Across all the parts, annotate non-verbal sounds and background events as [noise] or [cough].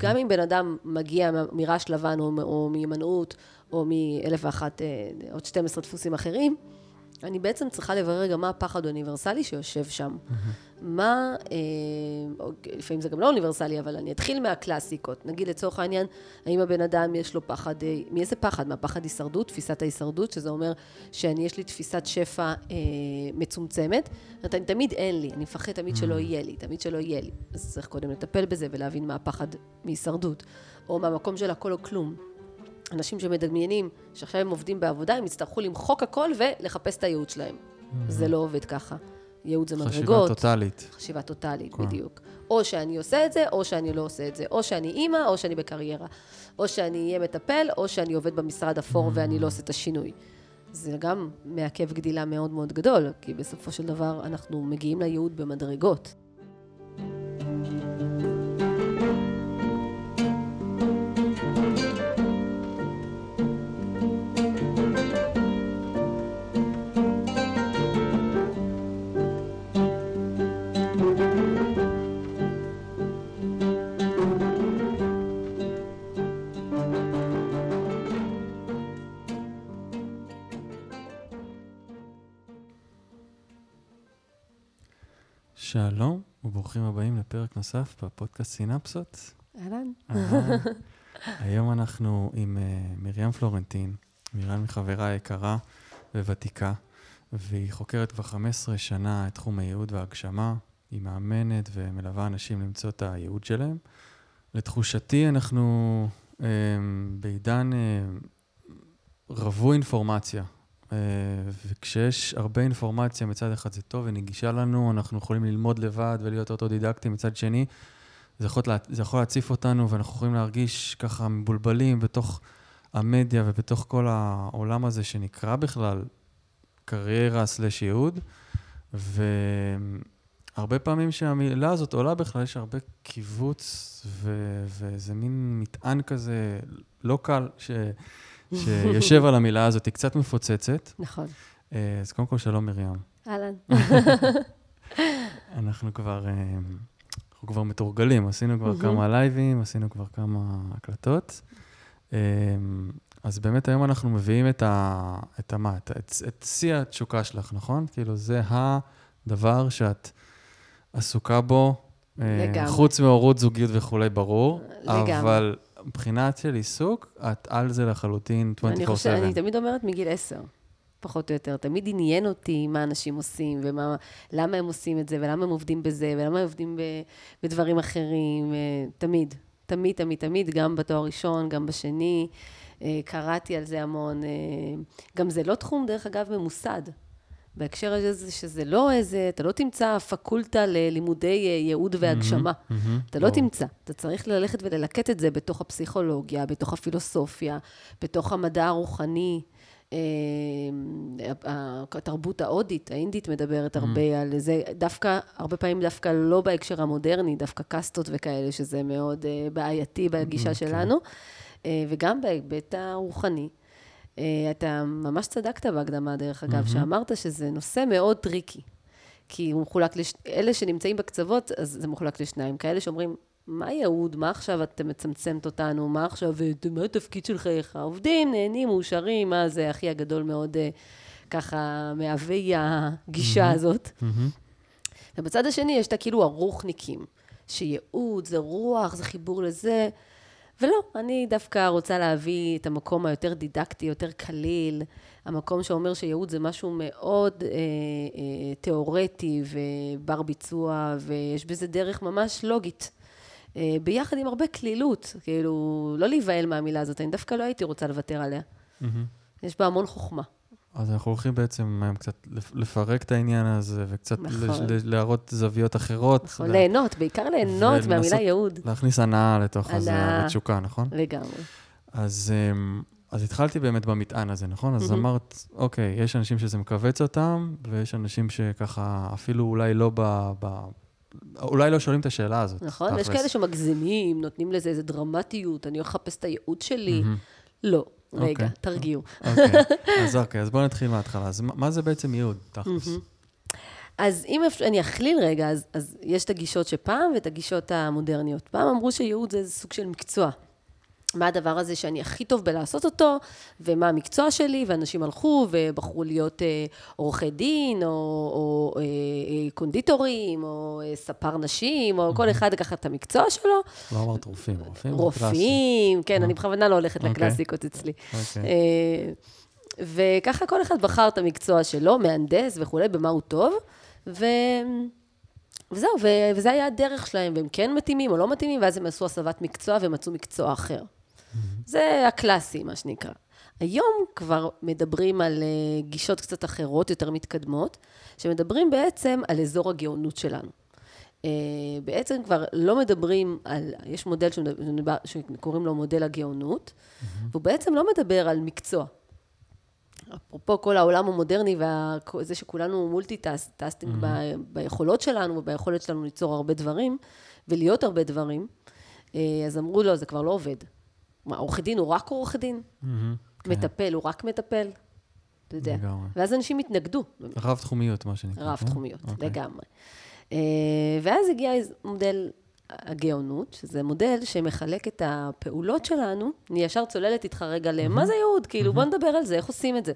גם אם בן אדם מגיע מרעש לבן או, או מהימנעות, או מאלף ואחת, אה, עוד 12 דפוסים אחרים, אני בעצם צריכה לברר גם מה הפחד האוניברסלי שיושב שם. מה, אה, לפעמים זה גם לא אוניברסלי, אבל אני אתחיל מהקלאסיקות. נגיד לצורך העניין, האם הבן אדם יש לו פחד, אה, מאיזה פחד? מהפחד הישרדות, תפיסת ההישרדות, שזה אומר שאני, יש לי תפיסת שפע אה, מצומצמת. זאת אומרת, אני תמיד אין לי, אני מפחד תמיד שלא. יהיה לי, תמיד שלא יהיה לי. אז צריך קודם לטפל בזה ולהבין מה הפחד מהישרדות. או מהמקום של הכל או כלום. אנשים שמדמיינים שעכשיו הם עובדים בעבודה, הם יצטרכו למחוק הכל ולחפש את הייעוד שלהם. Mm-hmm. זה לא עובד ככה. ייעוד זה מדרגות. חשיבה טוטאלית. חשיבה טוטאלית, כן. בדיוק. או שאני עושה את זה, או שאני לא עושה את זה. או שאני אימא, או שאני בקריירה. או שאני אהיה מטפל, או שאני עובד במשרד אפור mm-hmm. ואני לא עושה את השינוי. זה גם מעכב גדילה מאוד מאוד גדול, כי בסופו של דבר אנחנו מגיעים לייעוד במדרגות. שלום וברוכים הבאים לפרק נוסף בפודקאסט סינפסות. אהלן. היום אנחנו עם uh, מרים פלורנטין, מרים מחברה יקרה וותיקה, והיא חוקרת כבר 15 שנה את תחום הייעוד וההגשמה. היא מאמנת ומלווה אנשים למצוא את הייעוד שלהם. לתחושתי, אנחנו um, בעידן uh, רווי אינפורמציה. אה, וכשיש הרבה אינפורמציה, מצד אחד זה טוב ונגישה לנו, אנחנו יכולים ללמוד לבד ולהיות אוטודידקטים, מצד שני, זה יכול, לה, זה יכול להציף אותנו ואנחנו יכולים להרגיש ככה מבולבלים בתוך המדיה ובתוך כל העולם הזה שנקרא בכלל קריירה סלש ייעוד. והרבה פעמים שהמילה הזאת עולה בכלל, יש הרבה קיבוץ ו- וזה מין מטען כזה לא קל, ש... שיושב על המילה הזאת, היא קצת מפוצצת. נכון. אה, אז קודם כל, שלום מרים. אהלן. [laughs] אנחנו כבר, אה, אנחנו כבר מתורגלים, עשינו כבר כמה לייבים, עשינו כבר כמה הקלטות. אה, אז באמת היום אנחנו מביאים את ה... את מה? את, את, את שיא התשוקה שלך, נכון? כאילו, זה הדבר שאת עסוקה בו. לגמרי. חוץ מהורות, זוגיות וכולי, ברור. לגמרי. אבל מבחינת של עיסוק, את על זה לחלוטין 24/7. אני חושבת, אני תמיד אומרת מגיל 10, פחות או יותר. תמיד עניין אותי מה אנשים עושים, ולמה הם עושים את זה, ולמה הם עובדים בזה, ולמה הם עובדים ב, בדברים אחרים, אה, תמיד. תמיד, תמיד, תמיד, גם בתואר ראשון, גם בשני. אה, קראתי על זה המון. אה, גם זה לא תחום, דרך אגב, ממוסד. בהקשר הזה שזה לא איזה, אתה לא תמצא פקולטה ללימודי אה, ייעוד והגשמה. Mm-hmm, mm-hmm, אתה לא. תמצא. אתה צריך ללכת וללקט את זה בתוך הפסיכולוגיה, בתוך הפילוסופיה, בתוך המדע הרוחני. אה, התרבות ההודית, האינדית מדברת הרבה mm. על זה, דווקא, הרבה פעמים דווקא לא בהקשר המודרני, דווקא קאסטות וכאלה, שזה מאוד אה, בעייתי בגישה mm, שלנו, וגם בהיבט הרוחני. אה, אתה ממש צדקת בהקדמה, דרך אגב, mm-hmm. שאמרת שזה נושא מאוד טריקי. כי הוא מחולק, לש... אלה שנמצאים בקצוות, אז זה מחולק לשניים. כאלה שאומרים, מה הייעוד? מה עכשיו אתם מצמצמת אותנו? מה עכשיו, מה התפקיד שלך? איך עובדים, נהנים, מאושרים, מה זה הכי הגדול מאוד, אה, ככה, מהווי הגישה mm-hmm. הזאת. Mm-hmm. ובצד השני יש את הכאילו הרוחניקים, שייעוד זה רוח, זה חיבור לזה. ולא, אני דווקא רוצה להביא את המקום היותר דידקטי, יותר קליל, המקום שאומר שייעוד זה משהו מאוד אה, אה, תיאורטי ובר ביצוע, ויש בזה דרך ממש לוגית. אה, ביחד עם הרבה קלילות, כאילו, לא להיבהל מהמילה הזאת, אני דווקא לא הייתי רוצה לוותר עליה. Mm-hmm. יש בה המון חוכמה. אז אנחנו הולכים בעצם היום קצת לפרק את העניין הזה, וקצת נכון. להראות זוויות אחרות. נכון, לה... ליהנות, בעיקר ליהנות מהמילה ייעוד. להכניס הנאה לתוך הזה, ותשוקה, נכון? לגמרי. אז, אמ, אז התחלתי באמת במטען הזה, נכון? אז אמרת, אוקיי, יש אנשים שזה מכווץ אותם, ויש אנשים שככה אפילו אולי לא ב... ב אולי לא שואלים את השאלה הזאת. נכון, יש כאלה שמגזימים, נותנים לזה איזו דרמטיות, אני הולך לחפש את הייעוד שלי. לא. רגע, אוקיי. תרגיעו. אוקיי, [laughs] אז אוקיי, אז בואו נתחיל מההתחלה. אז מה זה בעצם ייעוד, תכלס? אז אם אפשר, אני אכליל רגע, אז, אז יש את הגישות שפעם ואת הגישות המודרניות. פעם אמרו שייעוד זה סוג של מקצוע. מה הדבר הזה שאני הכי טוב בלעשות אותו, ומה המקצוע שלי, ואנשים הלכו ובחרו להיות אה, עורכי דין, או, או אה, אה, קונדיטורים, או אה, ספר נשים, או כל אחד לקח את המקצוע שלו. לא אמרת רופאים, רופאים רופאים, כן, אה. אני בכוונה לא הולכת אוקיי. לקלאסיקות אצלי. אוקיי. אה, וככה כל אחד בחר את המקצוע שלו, מהנדס וכולי, במה הוא טוב, ו... וזהו, ו... וזה היה הדרך שלהם, והם כן מתאימים או לא מתאימים, ואז הם עשו הסבת מקצוע ומצאו מקצוע אחר. זה הקלאסי, מה שנקרא. היום כבר מדברים על אה, גישות קצת אחרות, יותר מתקדמות, שמדברים בעצם על אזור הגאונות שלנו. אה, בעצם כבר לא מדברים על, יש מודל שמדבר, שקוראים לו מודל הגאונות, והוא בעצם לא מדבר על מקצוע. אפרופו כל העולם המודרני וזה שכולנו multitasking ב- ביכולות שלנו וביכולת שלנו ליצור הרבה דברים ולהיות הרבה דברים, אה, אז אמרו לו, זה כבר לא עובד. מה, עורך דין הוא רק עורך דין? כן, מטפל הוא רק מטפל? אתה יודע. לגמרי. ואז אנשים התנגדו. רב-תחומיות, מה שנקרא. רב כן? תחומיות, אוקיי. לגמרי. אה, ואז הגיע מודל הגאונות, שזה מודל שמחלק את הפעולות שלנו, אני ישר צוללת איתך רגע למה זה ייעוד, כאילו בוא נדבר על זה, איך עושים את זה.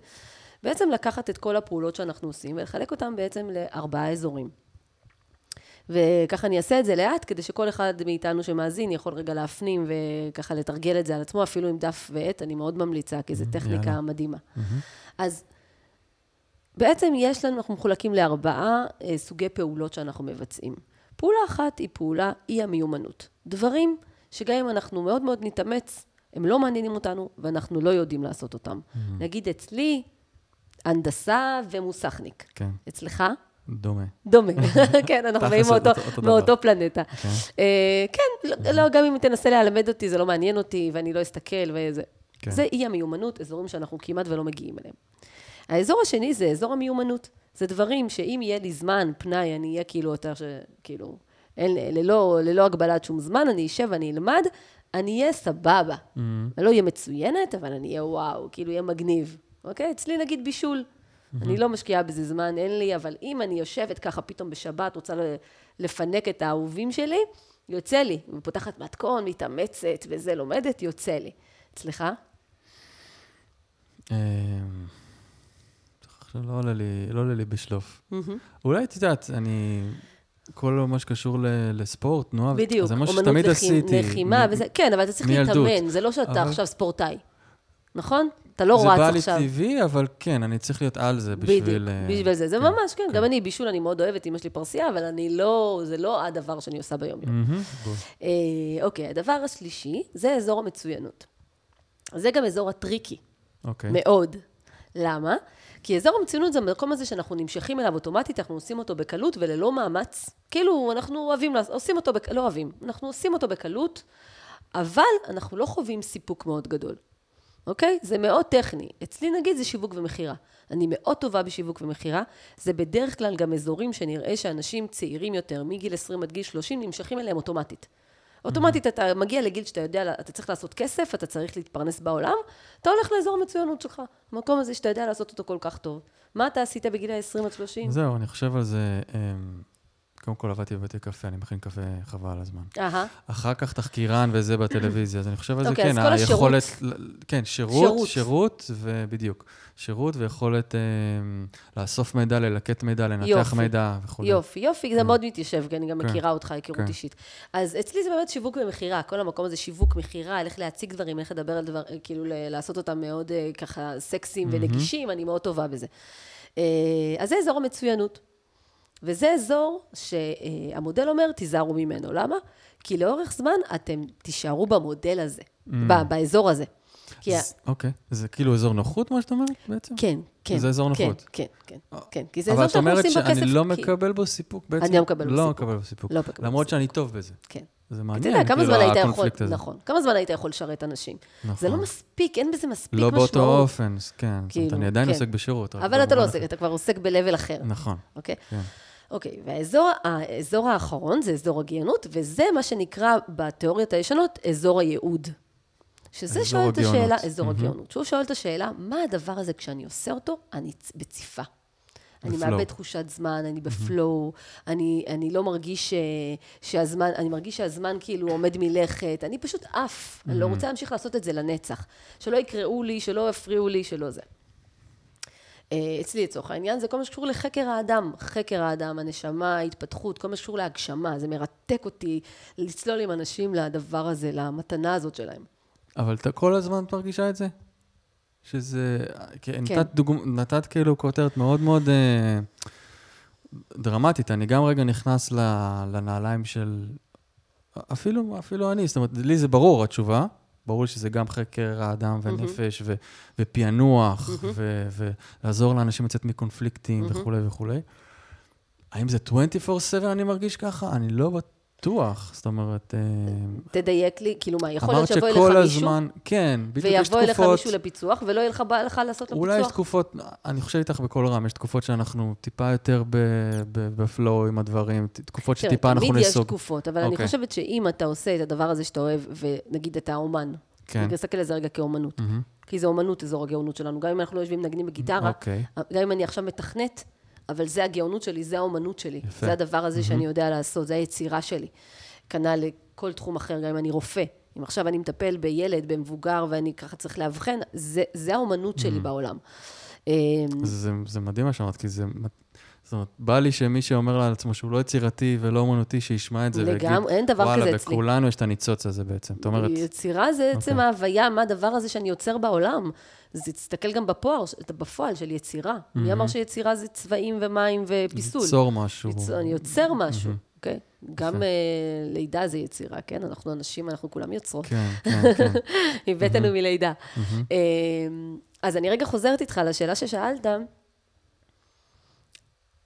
בעצם לקחת את כל הפעולות שאנחנו עושים ולחלק אותן בעצם לארבעה אזורים. וככה אני אעשה את זה לאט, כדי שכל אחד מאיתנו שמאזין יכול רגע להפנים וככה לתרגל את זה על עצמו, אפילו עם דף ועט, אני מאוד ממליצה, כי זו טכניקה יאללה. מדהימה. מהמם. אז בעצם יש לנו, אנחנו מחולקים לארבעה אה, סוגי פעולות שאנחנו מבצעים. פעולה אחת היא פעולה, היא המיומנות. דברים שגם אם אנחנו מאוד מאוד נתאמץ, הם לא מעניינים אותנו ואנחנו לא יודעים לעשות אותם. נגיד אצלי, הנדסה ומוסכניק. כן, אצלך? דומה. דומה. [laughs] [laughs] כן, אנחנו באים מאותו, פלנטה. כן. אה, כן, לא, לא, גם אם תנסה ללמד אותי, זה לא מעניין אותי, ואני לא אסתכל, וזה... כן. זה אי המיומנות, אזורים שאנחנו כמעט ולא מגיעים אליהם. האזור השני זה אזור המיומנות. זה דברים שאם יהיה לי זמן, פנאי, אני אהיה כאילו יותר ש... כאילו, אין, ללא, ללא הגבלת שום זמן, אני אשב ואני אלמד, אני אהיה סבבה. מהמם. אני לא אהיה מצוינת, אבל אני אהיה וואו, כאילו יהיה מגניב. אוקיי? אצלי נגיד בישול. אני לא משקיעה בזה זמן, אין לי, אבל אם אני יושבת ככה פתאום בשבת, רוצה לפנק את האהובים שלי, יוצא לי. ופותחת מתכון, מתאמצת וזה, לומדת, יוצא לי. אצלך? אמ, לא עולה לי, לא עולה לי בשלוף. אולי, את יודעת, אני... כל מה שקשור ל- לספורט, תנועה, בדיוק, זה מה אומנות שתמיד עשיתי. לחימה מ- וזה, כן, אבל אתה צריך. להתאמן, זה לא שאתה עכשיו ספורטאי, נכון? אתה לא זה רץ בא לי עכשיו. טבעי, אבל כן, אני צריך להיות על זה בשביל... בדיוק, אה, בשביל זה. זה כן, ממש, כן, גם אני בישול, אני מאוד אוהבת, אמא שלי פרסייה, אבל אני לא, זה לא הדבר שאני עושה ביום-יום. אה, אוקיי, הדבר השלישי, זה אזור המצוינות. זה גם אזור הטריקי, אוקיי. מאוד. למה? כי אזור המצוינות זה המקום הזה שאנחנו נמשכים אליו אוטומטית, אנחנו עושים אותו בקלות וללא מאמץ. כאילו, אנחנו אוהבים, עושים אותו, בק... לא אוהבים, אנחנו עושים אותו בקלות, אבל אנחנו לא חווים סיפוק מאוד גדול. אוקיי? זה מאוד טכני. אצלי נגיד זה שיווק ומכירה. אני מאוד טובה בשיווק ומכירה. זה בדרך כלל גם אזורים שנראה שאנשים צעירים יותר, מגיל 20 עד גיל 30, נמשכים אליהם אוטומטית. אוטומטית אתה מגיע לגיל שאתה יודע, אתה צריך לעשות כסף, אתה צריך להתפרנס בעולם, אתה הולך לאזור המצוינות שלך. המקום הזה שאתה יודע לעשות אותו כל כך טוב. מה אתה עשית בגיל ה-20 עד 30? זהו, אני חושב על זה, אמ, קודם כל עבדתי בבתי קפה, אני מכין קפה חבל על הזמן. אהה, אחר כך תחקירן וזה בטלוויזיה, אז אני חושב על זה, אוקיי, כן. היכולת, כן, שירות, שירות. ובדיוק, שירות ויכולת אמ, לאסוף מידע, ללקט מידע, לנתח. מידע וכו'. יופי, יופי, זה מאוד מתיישב, כי אני גם כן, מכירה אותך היכרות כן. אישית. אז אצלי זה באמת שיווק ומכירה, כל המקום הזה שיווק, מכירה, איך להציג דברים, איך לדבר על דבר, כאילו לעשות אותם מאוד אה, ככה סקסיים ונגישים, אני מאוד טובה בזה. אה, אז זה אזור המצוינות. וזה אזור שהמודל אומר, תיזהרו ממנו. למה? כי לאורך זמן אתם תישארו במודל הזה, ב- באזור הזה. כי ה- אז- אוקיי, זה כאילו אזור נוחות, מה שאת אומרת בעצם? כן, כן. זה אזור כן, נוחות. כן, כן, כן. כי זה אבל אזור את שאנחנו אומרת עושים בו כסף. שאני לא מקבל בו סיפוק בעצם? אני לא מקבל בו לא סיפוק. מקבל בו סיפוק. לא מקבל למרות. שאני טוב בזה. כן. זה מעניין, יודע, כמה כאילו, זמן היית יכול, הזה. נכון, כמה זמן היית יכול לשרת אנשים? נכון. זה לא מספיק, אין בזה מספיק לא משמעות. באותו אופן, כן. זאת אומרת, כאילו, אני עדיין כן. עוסק בשירות. אבל אתה לא עוסק, אתה כבר עוסק ב-level אחר. נכון, אוקיי? כן. אוקיי, והאזור האזור האחרון זה אזור הגאונות, וזה מה שנקרא בתיאוריות הישנות אזור הייעוד. שזה אזור שואל את. השאלה, אזור מהמם. הגאונות, שהוא שואל את השאלה, מה הדבר הזה כשאני עושה אותו, אני בציפה. אני. מאבד תחושת זמן, אני בפלואו, אני, אני לא מרגיש ש, שהזמן, אני מרגיש שהזמן כאילו עומד מלכת, אני פשוט עף, אני לא רוצה להמשיך לעשות את זה לנצח. שלא יקראו לי, שלא יפריעו לי, שלא זה. אה, אצלי לצורך העניין זה כל מה שקשור לחקר האדם, חקר האדם, הנשמה, ההתפתחות, כל מה שקשור להגשמה, זה מרתק אותי לצלול עם אנשים לדבר הזה, למתנה הזאת שלהם. אבל אתה כל הזמן מרגישה את זה? שזה... כן. נתת, דוגמ... נתת כאילו כותרת מאוד מאוד אה, דרמטית. אני גם רגע נכנס. לנעליים של... אפילו, אפילו אני, זאת אומרת, לי זה ברור התשובה. ברור שזה גם חקר האדם ונפש ו... ופענוח ו... ולעזור לאנשים לצאת מקונפליקטים וכולי וכולי. האם זה 24/7 אני מרגיש ככה? אני לא בטוח. זאת אומרת... אה, תדייק לי, כאילו מה, יכול להיות שיבוא אליך מישהו, הזמן, כן, בדיוק יש ויבוא אליך תקופות, מישהו לפיצוח, ולא יהיה לך לך לעשות לו אולי יש פיצוח? תקופות, אני חושב איתך בקול רם, יש תקופות שאנחנו טיפה יותר בפלואו עם הדברים, תקופות שטיפה אנחנו תמיד יש נסוג. תקופות, אבל אני אוקיי. חושבת שאם אתה עושה את הדבר הזה שאתה אוהב, ונגיד אתה אומן, כן, נסתכל על זה רגע כאומנות, כי זה אומנות, אזור הגאונות שלנו. גם אם אנחנו לא יושבים מנגנים בגיטרה, אוקיי, גם אם אני עכשיו מתכנת, אבל זה הגאונות שלי, זה האומנות שלי. יפה. זה הדבר הזה שאני יודע לעשות, זה היצירה שלי. כנ"ל לכל תחום אחר, גם אם אני רופא. אם עכשיו אני מטפל בילד, במבוגר, ואני ככה צריך לאבחן, זה, זה האומנות שלי בעולם. אמ, זה, זה מדהים מה שאמרת, כי זה, זאת אומרת, בא לי שמי שאומר על עצמו שהוא לא יצירתי ולא אומנותי, שישמע את זה ויגיד, לגמרי, אין דבר וואלה, כזה אצלי. בכולנו יש את הניצוץ הזה בעצם. זאת אומרת, יצירה זה עצם אוקיי. ההוויה, מה הדבר הזה שאני יוצר בעולם. זה תסתכל גם בפועל, בפועל של יצירה. מי אמר שיצירה זה צבעים ומים ופיסול? ליצור משהו. ליצור, אני יוצר משהו, אוקיי? גם יפה. אה, לידה זה יצירה, כן? אנחנו אנשים, אנחנו כולם יוצרות. כן, כן, כן. [laughs] הבאתנו מלידה. אה, אז אני רגע חוזרת איתך לשאלה ששאלת.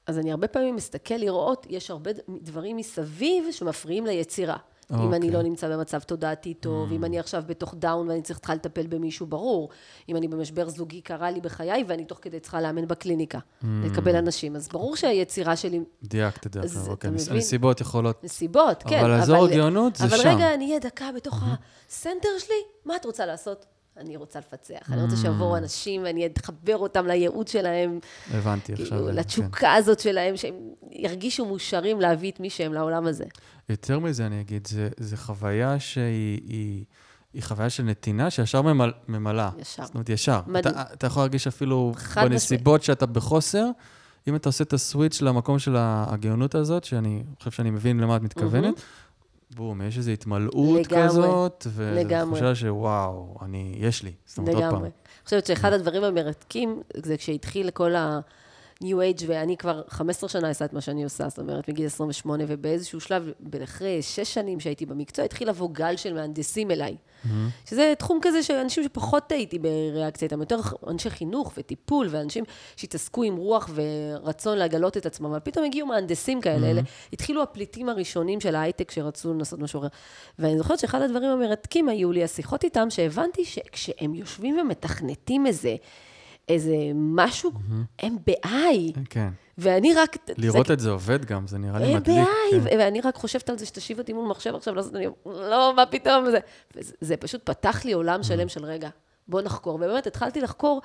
אז אני הרבה פעמים מסתכל לראות, יש הרבה דברים מסביב שמפריעים ליצירה. אם אני אוקיי. לא נמצא במצב תודעתי טוב, אם אני עכשיו בתוך down ואני צריכה לטפל במישהו, ברור. אם אני במשבר זוגי קרה לי בחיי ואני תוך כדי צריכה לאמן בקליניקה, לקבל אנשים, אז ברור שהיצירה שלי, דייקת את זה אוקיי. הנסיבות יכולות... נסיבות, כן. אבל אזור הגאונות זה אבל שם. רגע, אני אהיה דקה בתוך ה center שלי, מה את רוצה לעשות? אני רוצה לפצח, אני רוצה שיבואו אנשים ואני אחבר אותם לייעוד שלהם, הבנתי עכשיו. כאילו, כן. לתשוקה הזאת שלהם, שהם ירגישו מאושרים להביא את מי שהם לעולם הזה. יותר מזה אני אגיד, זה, זה חוויה שהיא היא, היא חוויה של נתינה שישר ממל, ממלאה. ישר. זאת אומרת, ישר. מדהים. אתה, אתה יכול להרגיש אפילו בנסיבות שאתה בחוסר, אם אתה עושה את הסוויץ' למקום של הגאונות הזאת, שאני חושב שאני מבין למה את מתכוונת, בום, יש איזו התמלאות לגמרי, כזאת, וזו לגמרי. תחושה שוואו, אני, יש לי. זאת אומרת, עוד פעם. לגמרי. אני חושבת שאחד הדברים המרתקים, זה כשהתחיל כל ה... New Age, ואני כבר 15 שנה עושה את מה שאני עושה, זאת אומרת, מגיל 28, ובאיזשהו שלב, אחרי שש שנים שהייתי במקצוע, התחיל לבוא גל של מהנדסים אליי. שזה תחום כזה שאנשים שפחות הייתי בריאקציה איתם, יותר אנשי חינוך וטיפול, ואנשים שהתעסקו עם רוח ורצון לגלות את עצמם, אבל פתאום הגיעו מהנדסים כאלה, אלה התחילו הפליטים הראשונים של ההייטק שרצו לנסות משהו אחר. ואני זוכרת שאחד הדברים המרתקים היו לי השיחות איתם, שהבנתי שכשהם יושבים ומתכנתים איזה, איזה משהו, הם ב-I. כן. ואני רק... לראות את זה עובד גם, זה נראה לי מדליק. ב-I, כן. ואני רק חושבת על זה שתשיב אותי מול מחשב עכשיו, לעשות, אני לא, מה פתאום זה. זה פשוט פתח לי עולם שלם של רגע, בוא נחקור. ובאמת התחלתי לחקור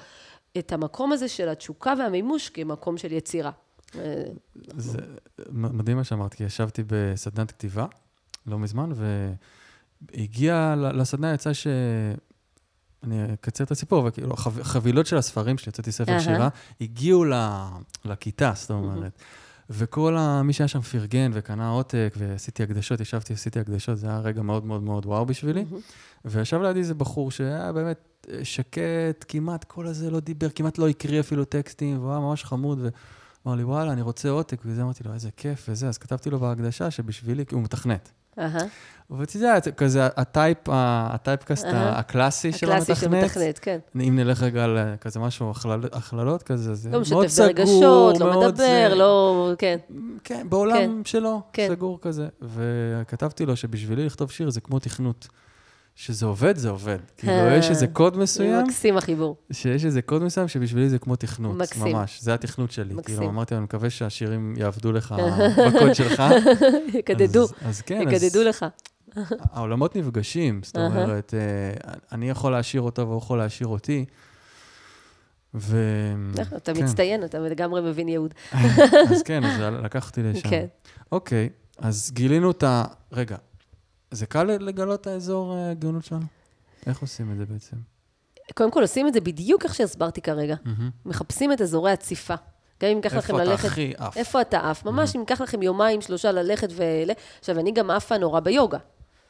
את המקום הזה של התשוקה והמימוש כמקום של יצירה. זה מדהים מה שאמרת, כי ישבתי בסדנת כתיבה לא מזמן, והגיע לסדנה, יצא ש... אני אקצר את הסיפור, אבל כאילו, החב- החבילות של הספרים שלי, יצאתי ספר. שירה, הגיעו. לכיתה, זאת אומרת. וכל ה... מי שהיה שם פרגן וקנה עותק, ועשיתי הקדשות, ישבתי, עשיתי הקדשות, זה היה רגע מאוד מאוד מאוד וואו בשבילי. וישב לידי איזה בחור שהיה באמת אה, שקט, כמעט כל הזה לא דיבר, כמעט לא הקריא אפילו טקסטים, והוא היה ממש חמוד, ואמר לי, וואלה, אני רוצה עותק, וזה אמרתי לו, איזה כיף, וזה, אז כתבתי לו בהקדשה שבשבילי, כי הוא מתכנת. אהה, ואתה יודע, זה כזה הטייפ, הטייפקאסט אהה. הקלאסי של הקלאסי של המתכנת. מתכנת, כן. אם נלך רגע על אה, כזה משהו, הכלל- הכללות כזה, זה לא מאוד משתף סגור, ברגשות, לא מדבר, זה- לא... כן. כן, בעולם שלו, כן. סגור כזה. וכתבתי לו שבשבילי לכתוב שיר זה כמו תכנות. שזה עובד, זה עובד. כאילו, אה. יש איזה קוד מסוים, מקסים החיבור. שיש איזה קוד מסוים שבשבילי זה כמו תכנות. מקסים. ממש, זה התכנות שלי. מקסים. כאילו, אמרתי, אני מקווה שהשירים יעבדו לך [laughs] בקוד שלך. יקדדו, אז- אז כן, אז יקדדו לך. העולמות נפגשים. זאת. אומרת, אה, אני יכול להשאיר אותו והוא יכול להשאיר אותי. ו... אתה כן. מצטיין, אתה לגמרי מבין ייעוד. [laughs] אז כן, אז לקחתי לשם. כן. אוקיי, אז גילינו את ה... רגע, זה קל לגלות את האזור אה, הגאונות שלנו? איך עושים את זה בעצם? קודם כל, עושים את זה בדיוק איך שהסברתי כרגע. מחפשים את אזורי הציפה. גם אם ייקח לכם איפה אתה ללכת... הכי עף? איפה אתה עף? ממש, אם ייקח לכם יומיים, שלושה ללכת ול... עכשיו, אני גם עפה נורא ביוגה.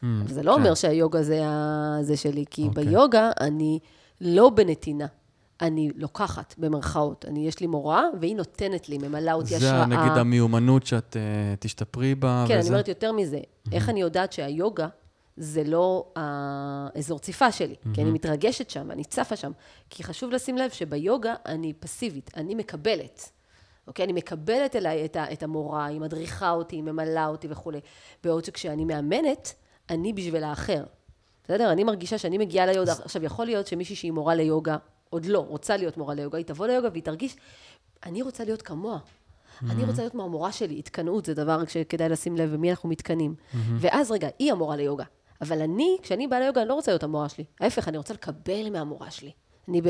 אבל זה לא כן. אומר שהיוגה זה ה- זה שלי, כי אוקיי. ביוגה אני לא בנתינה. אני לוקחת, במרכאות. אני, יש לי מורה, והיא נותנת לי, ממלאה אותי זה השראה. נגיד המיומנות שאת אה, תשתפרי בה כן, וזה? אני אומרת יותר מזה. איך אני יודעת שהיוגה זה לא האזור ציפה שלי? כי אני מתרגשת שם, אני צפה שם. כי חשוב לשים לב שביוגה אני פסיבית, אני מקבלת. אוקיי? אני מקבלת אליי את, ה, את המורה, היא מדריכה אותי, היא ממלאה אותי וכולי. בעוד שכשאני מאמנת, אני בשביל האחר. בסדר? אני מרגישה שאני מגיעה ליוגה. עכשיו, יכול להיות שמישהי שהיא מורה ליוגה, עוד לא, רוצה להיות מורה ליוגה, היא תבוא ליוגה והיא תרגיש, אני רוצה להיות כמוה. אני רוצה להיות מהמורה שלי, התקנאות זה דבר שכדאי לשים לב במי אנחנו מתקנאים. ואז רגע, היא המורה ליוגה. אבל אני, כשאני באה ליוגה, אני לא רוצה להיות המורה שלי. ההפך, אני רוצה לקבל מהמורה שלי. אני ב...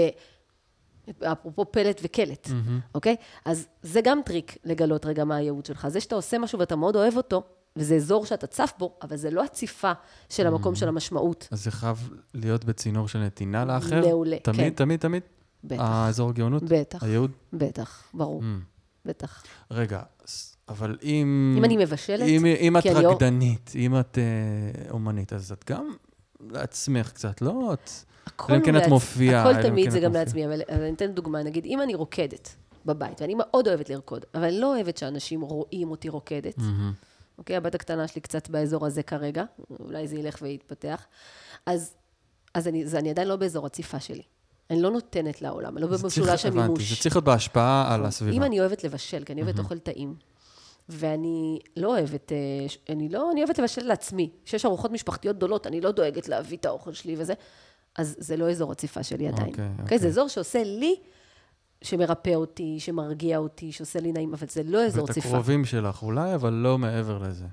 אפרופו פלט וקלט, אוקיי? אז זה גם טריק לגלות רגע מה הייעוד שלך. זה שאתה עושה משהו ואתה מאוד אוהב אותו, וזה אזור שאתה צף בו, אבל זה לא הציפה של המקום של המשמעות. אז זה חייב להיות בצינור של נתינה לאחר? מעולה, תמיד, כן. תמיד, תמיד? בטח, האזור הגאונות? בטח, הייעוד? בטח, ברור, Mm. בטח. רגע, אבל אם... אם אני מבשלת, אם, אם את כי אני רקדנית, אם את אה, אומנית, אז את גם לעצמך קצת, לא? את... הכל כן את לעצ- מופיעה, אלא הכל תמיד כן זה את גם מופיעה. לעצמי, אבל אבל אני אתן דוגמה, נגיד, אם אני רוקדת בבית, ואני מאוד אוהבת לרקוד, אבל אני לא אוהבת שאנשים רואים אותי רוקדת, מהמם. אוקיי? הבת הקטנה שלי קצת באזור הזה כרגע, אולי זה ילך ויתפתח, אז, אז אני, זה, אני עדיין לא באזור הציפה שלי. אני לא נותנת לעולם, אני לא במשולש הבנתי, המימוש. זה צריך להיות בהשפעה על הסביבה. אם אני אוהבת לבשל, כי אני אוהבת אוכל טעים, ואני לא אוהבת, אה, אני לא, אני אוהבת לבשל לעצמי. כשיש ארוחות משפחתיות גדולות, אני לא דואגת להביא את האוכל שלי וזה, אז זה לא אזור הציפה שלי עדיין. אוקיי, אוקיי? אוקיי. זה אזור שעושה לי, שמרפא אותי, שמרגיע אותי, שעושה לי נעים, אבל זה לא אזור ואת ציפה. הקרובים שלך אולי, אבל לא מעבר לזה.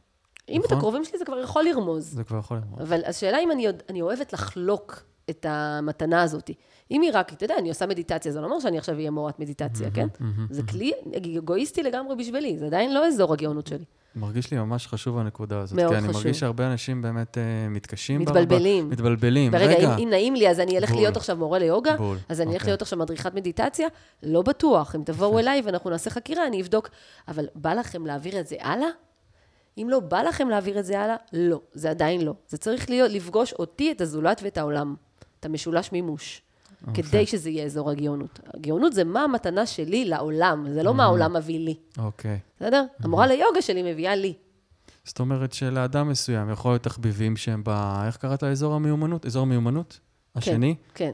אם את נכון? הקרובים שלי זה כבר יכול לרמוז. זה כבר יכול להיות. אבל השאלה אם אני, אני אוהבת לחלוק את המתנה הזאת. אם היא רק, אתה יודע, אני עושה מדיטציה, זה לא אומר שאני עכשיו אהיה מורת מדיטציה, כן? זה כלי אגואיסטי לגמרי בשבילי, זה עדיין לא אזור הגאונות שלי. מרגיש לי ממש חשוב הנקודה הזאת. מאוד כי אני חשוב. מרגיש שהרבה אנשים באמת אה, מתקשים. מתבלבלים. ב- מתבלבלים. ברגע, רגע, אם, אם נעים לי, אז אני אלך בול. להיות עכשיו מורה ליוגה, בול, אז אני אלך אוקיי. להיות עכשיו מדריכת מדיטציה? לא בטוח. אם תבואו יפה. אליי ואנחנו נעשה חקירה, אני אבדוק. אבל בא לכם להעביר את זה הלאה? אם לא בא לכם להעביר את זה הלאה, לא. זה עדיין לא. זה צריך להיות, לפגוש אותי, את הזולת ואת העולם. את המשולש מימוש. אוקיי. כדי שזה יהיה אזור הגאונות. הגאונות זה מה המתנה שלי לעולם, זה לא מה העולם מביא לי. אוקיי. בסדר? המורה ליוגה שלי מביאה לי. זאת אומרת שלאדם מסוים יכול להיות תחביבים שהם ב... איך קראת לאזור המיומנות? אזור המיומנות? השני? כן.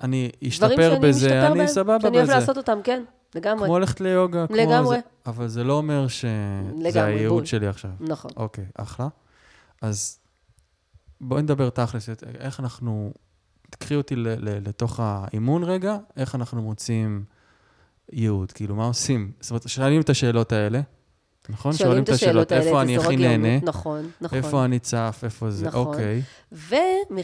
אני אשתפר בזה, אני בהם, סבבה שאני אוהב בזה. לעשות אותם, כן, לגמרי. כמו ללכת ליוגה, כמו לגמרי. זה. אבל זה לא אומר שזה הייעוד. שלי עכשיו. נכון. אוקיי, אחלה. אז בואי נדבר תכלס, איך אנחנו... תקחי אותי ל- ל- לתוך האימון רגע, איך אנחנו מוצאים ייעוד, כאילו, מה עושים? זאת אומרת, שואלים את השאלות האלה, נכון? שואלים את השאלות האלה, איפה אני הכי. נהנה, נכון, נכון. איפה אני צף, איפה זה, נכון. אוקיי. ואני,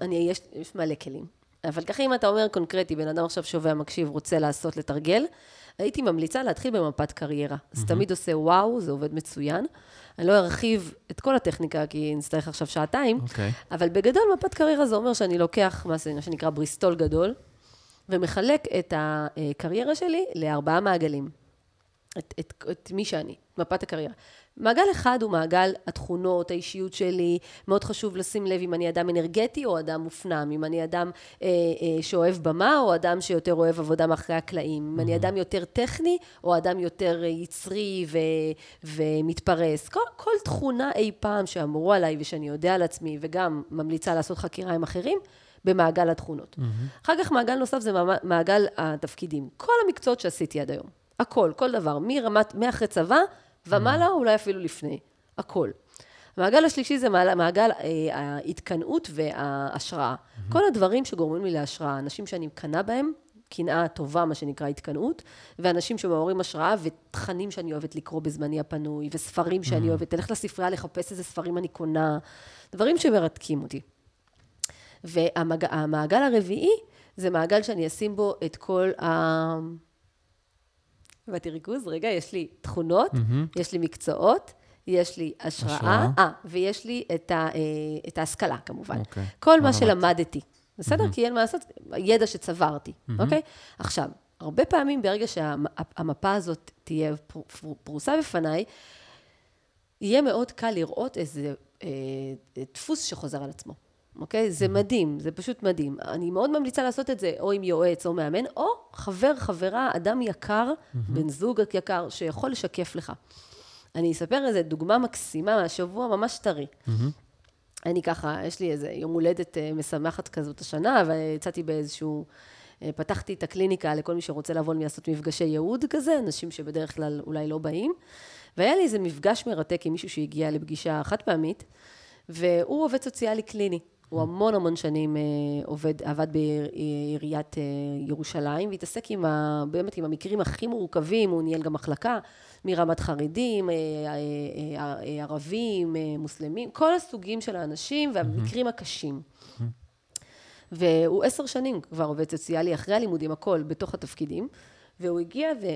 אני, יש, יש מלא כלים. אבל ככה אם אתה אומר קונקרטי, בן אדם עכשיו שובע, מקשיב, רוצה לעשות, לתרגל, הייתי ממליצה להתחיל במפת קריירה. זה תמיד עושה וואו, זה עובד מצוין. אני לא ארחיב את כל הטכניקה, כי נצטרך עכשיו שעתיים, אוקיי. אבל בגדול, מפת קריירה זה אומר שאני לוקח מה זה- מה שנקרא בריסטול גדול, ומחלק את הקריירה שלי לארבעה מעגלים. את, את, את מי שאני, מפת הקריירה. מעגל אחד הוא מעגל התכונות, האישיות שלי, מאוד חשוב לשים לב אם אני אדם אנרגטי או אדם מופנם, אם אני אדם אה, אה, שאוהב במה או אדם שיותר אוהב עבודה מאחורי הקלעים, אם אני אדם יותר טכני או אדם יותר אה, יצרי ו, ומתפרס. כל, כל תכונה אי פעם שאמרו עליי ושאני יודע על עצמי וגם ממליצה לעשות חקירה עם אחרים, במעגל התכונות. אחר כך מעגל נוסף זה מעגל התפקידים. כל המקצועות שעשיתי עד היום. הכל, כל דבר, מרמת, מאחרי צבא ומעלה, אולי אפילו לפני. הכל. המעגל השלישי זה מעגל אה, ההתקנאות וההשראה. כל הדברים שגורמים לי להשראה, אנשים שאני מקנאה בהם, קנאה טובה, מה שנקרא התקנאות, ואנשים שמעוררים השראה ותכנים שאני אוהבת לקרוא בזמני הפנוי, וספרים שאני אוהבת, תלך לספרייה לחפש איזה ספרים אני קונה, דברים שמרתקים אותי. והמעגל הרביעי זה מעגל שאני אשים בו את כל ה... הבאתי ריכוז, רגע, יש לי תכונות, mm-hmm. יש לי מקצועות, יש לי השראה, השראה. אה, ויש לי את, ה, אה, את ההשכלה כמובן. Okay. אוקיי. כל מה שלמדתי, בסדר? Mm-hmm. כי אין מה לעשות, ידע שצברתי, mm-hmm. אוקיי? עכשיו, הרבה פעמים ברגע שהמפה הזאת תהיה פרוסה בפניי, יהיה מאוד קל לראות איזה אה, דפוס שחוזר על עצמו. אוקיי? זה מדהים, זה פשוט מדהים. אני מאוד ממליצה לעשות את זה או עם יועץ או מאמן, או חבר, חברה, אדם יקר, בן זוג יקר, שיכול לשקף לך. אני אספר איזה דוגמה מקסימה מהשבוע, ממש טרי. אני ככה, יש לי איזה יום הולדת אה, משמחת כזאת השנה, ויצאתי באיזשהו... אה, פתחתי את הקליניקה לכל מי שרוצה לבוא לעשות מפגשי ייעוד כזה, אנשים שבדרך כלל אולי לא באים. והיה לי איזה מפגש מרתק עם מישהו שהגיע לפגישה חד פעמית, והוא עובד סוציאלי קליני. הוא המון המון שנים אה, עובד, עבד בעיריית אה, ירושלים, והתעסק עם ה, באמת עם המקרים הכי מורכבים, הוא ניהל גם מחלקה מרמת חרדים, אה, ערבים, מוסלמים, כל הסוגים של האנשים והמקרים הקשים. והוא עשר שנים כבר עובד סוציאלי, אחרי הלימודים, הכל, בתוך התפקידים, והוא הגיע ו...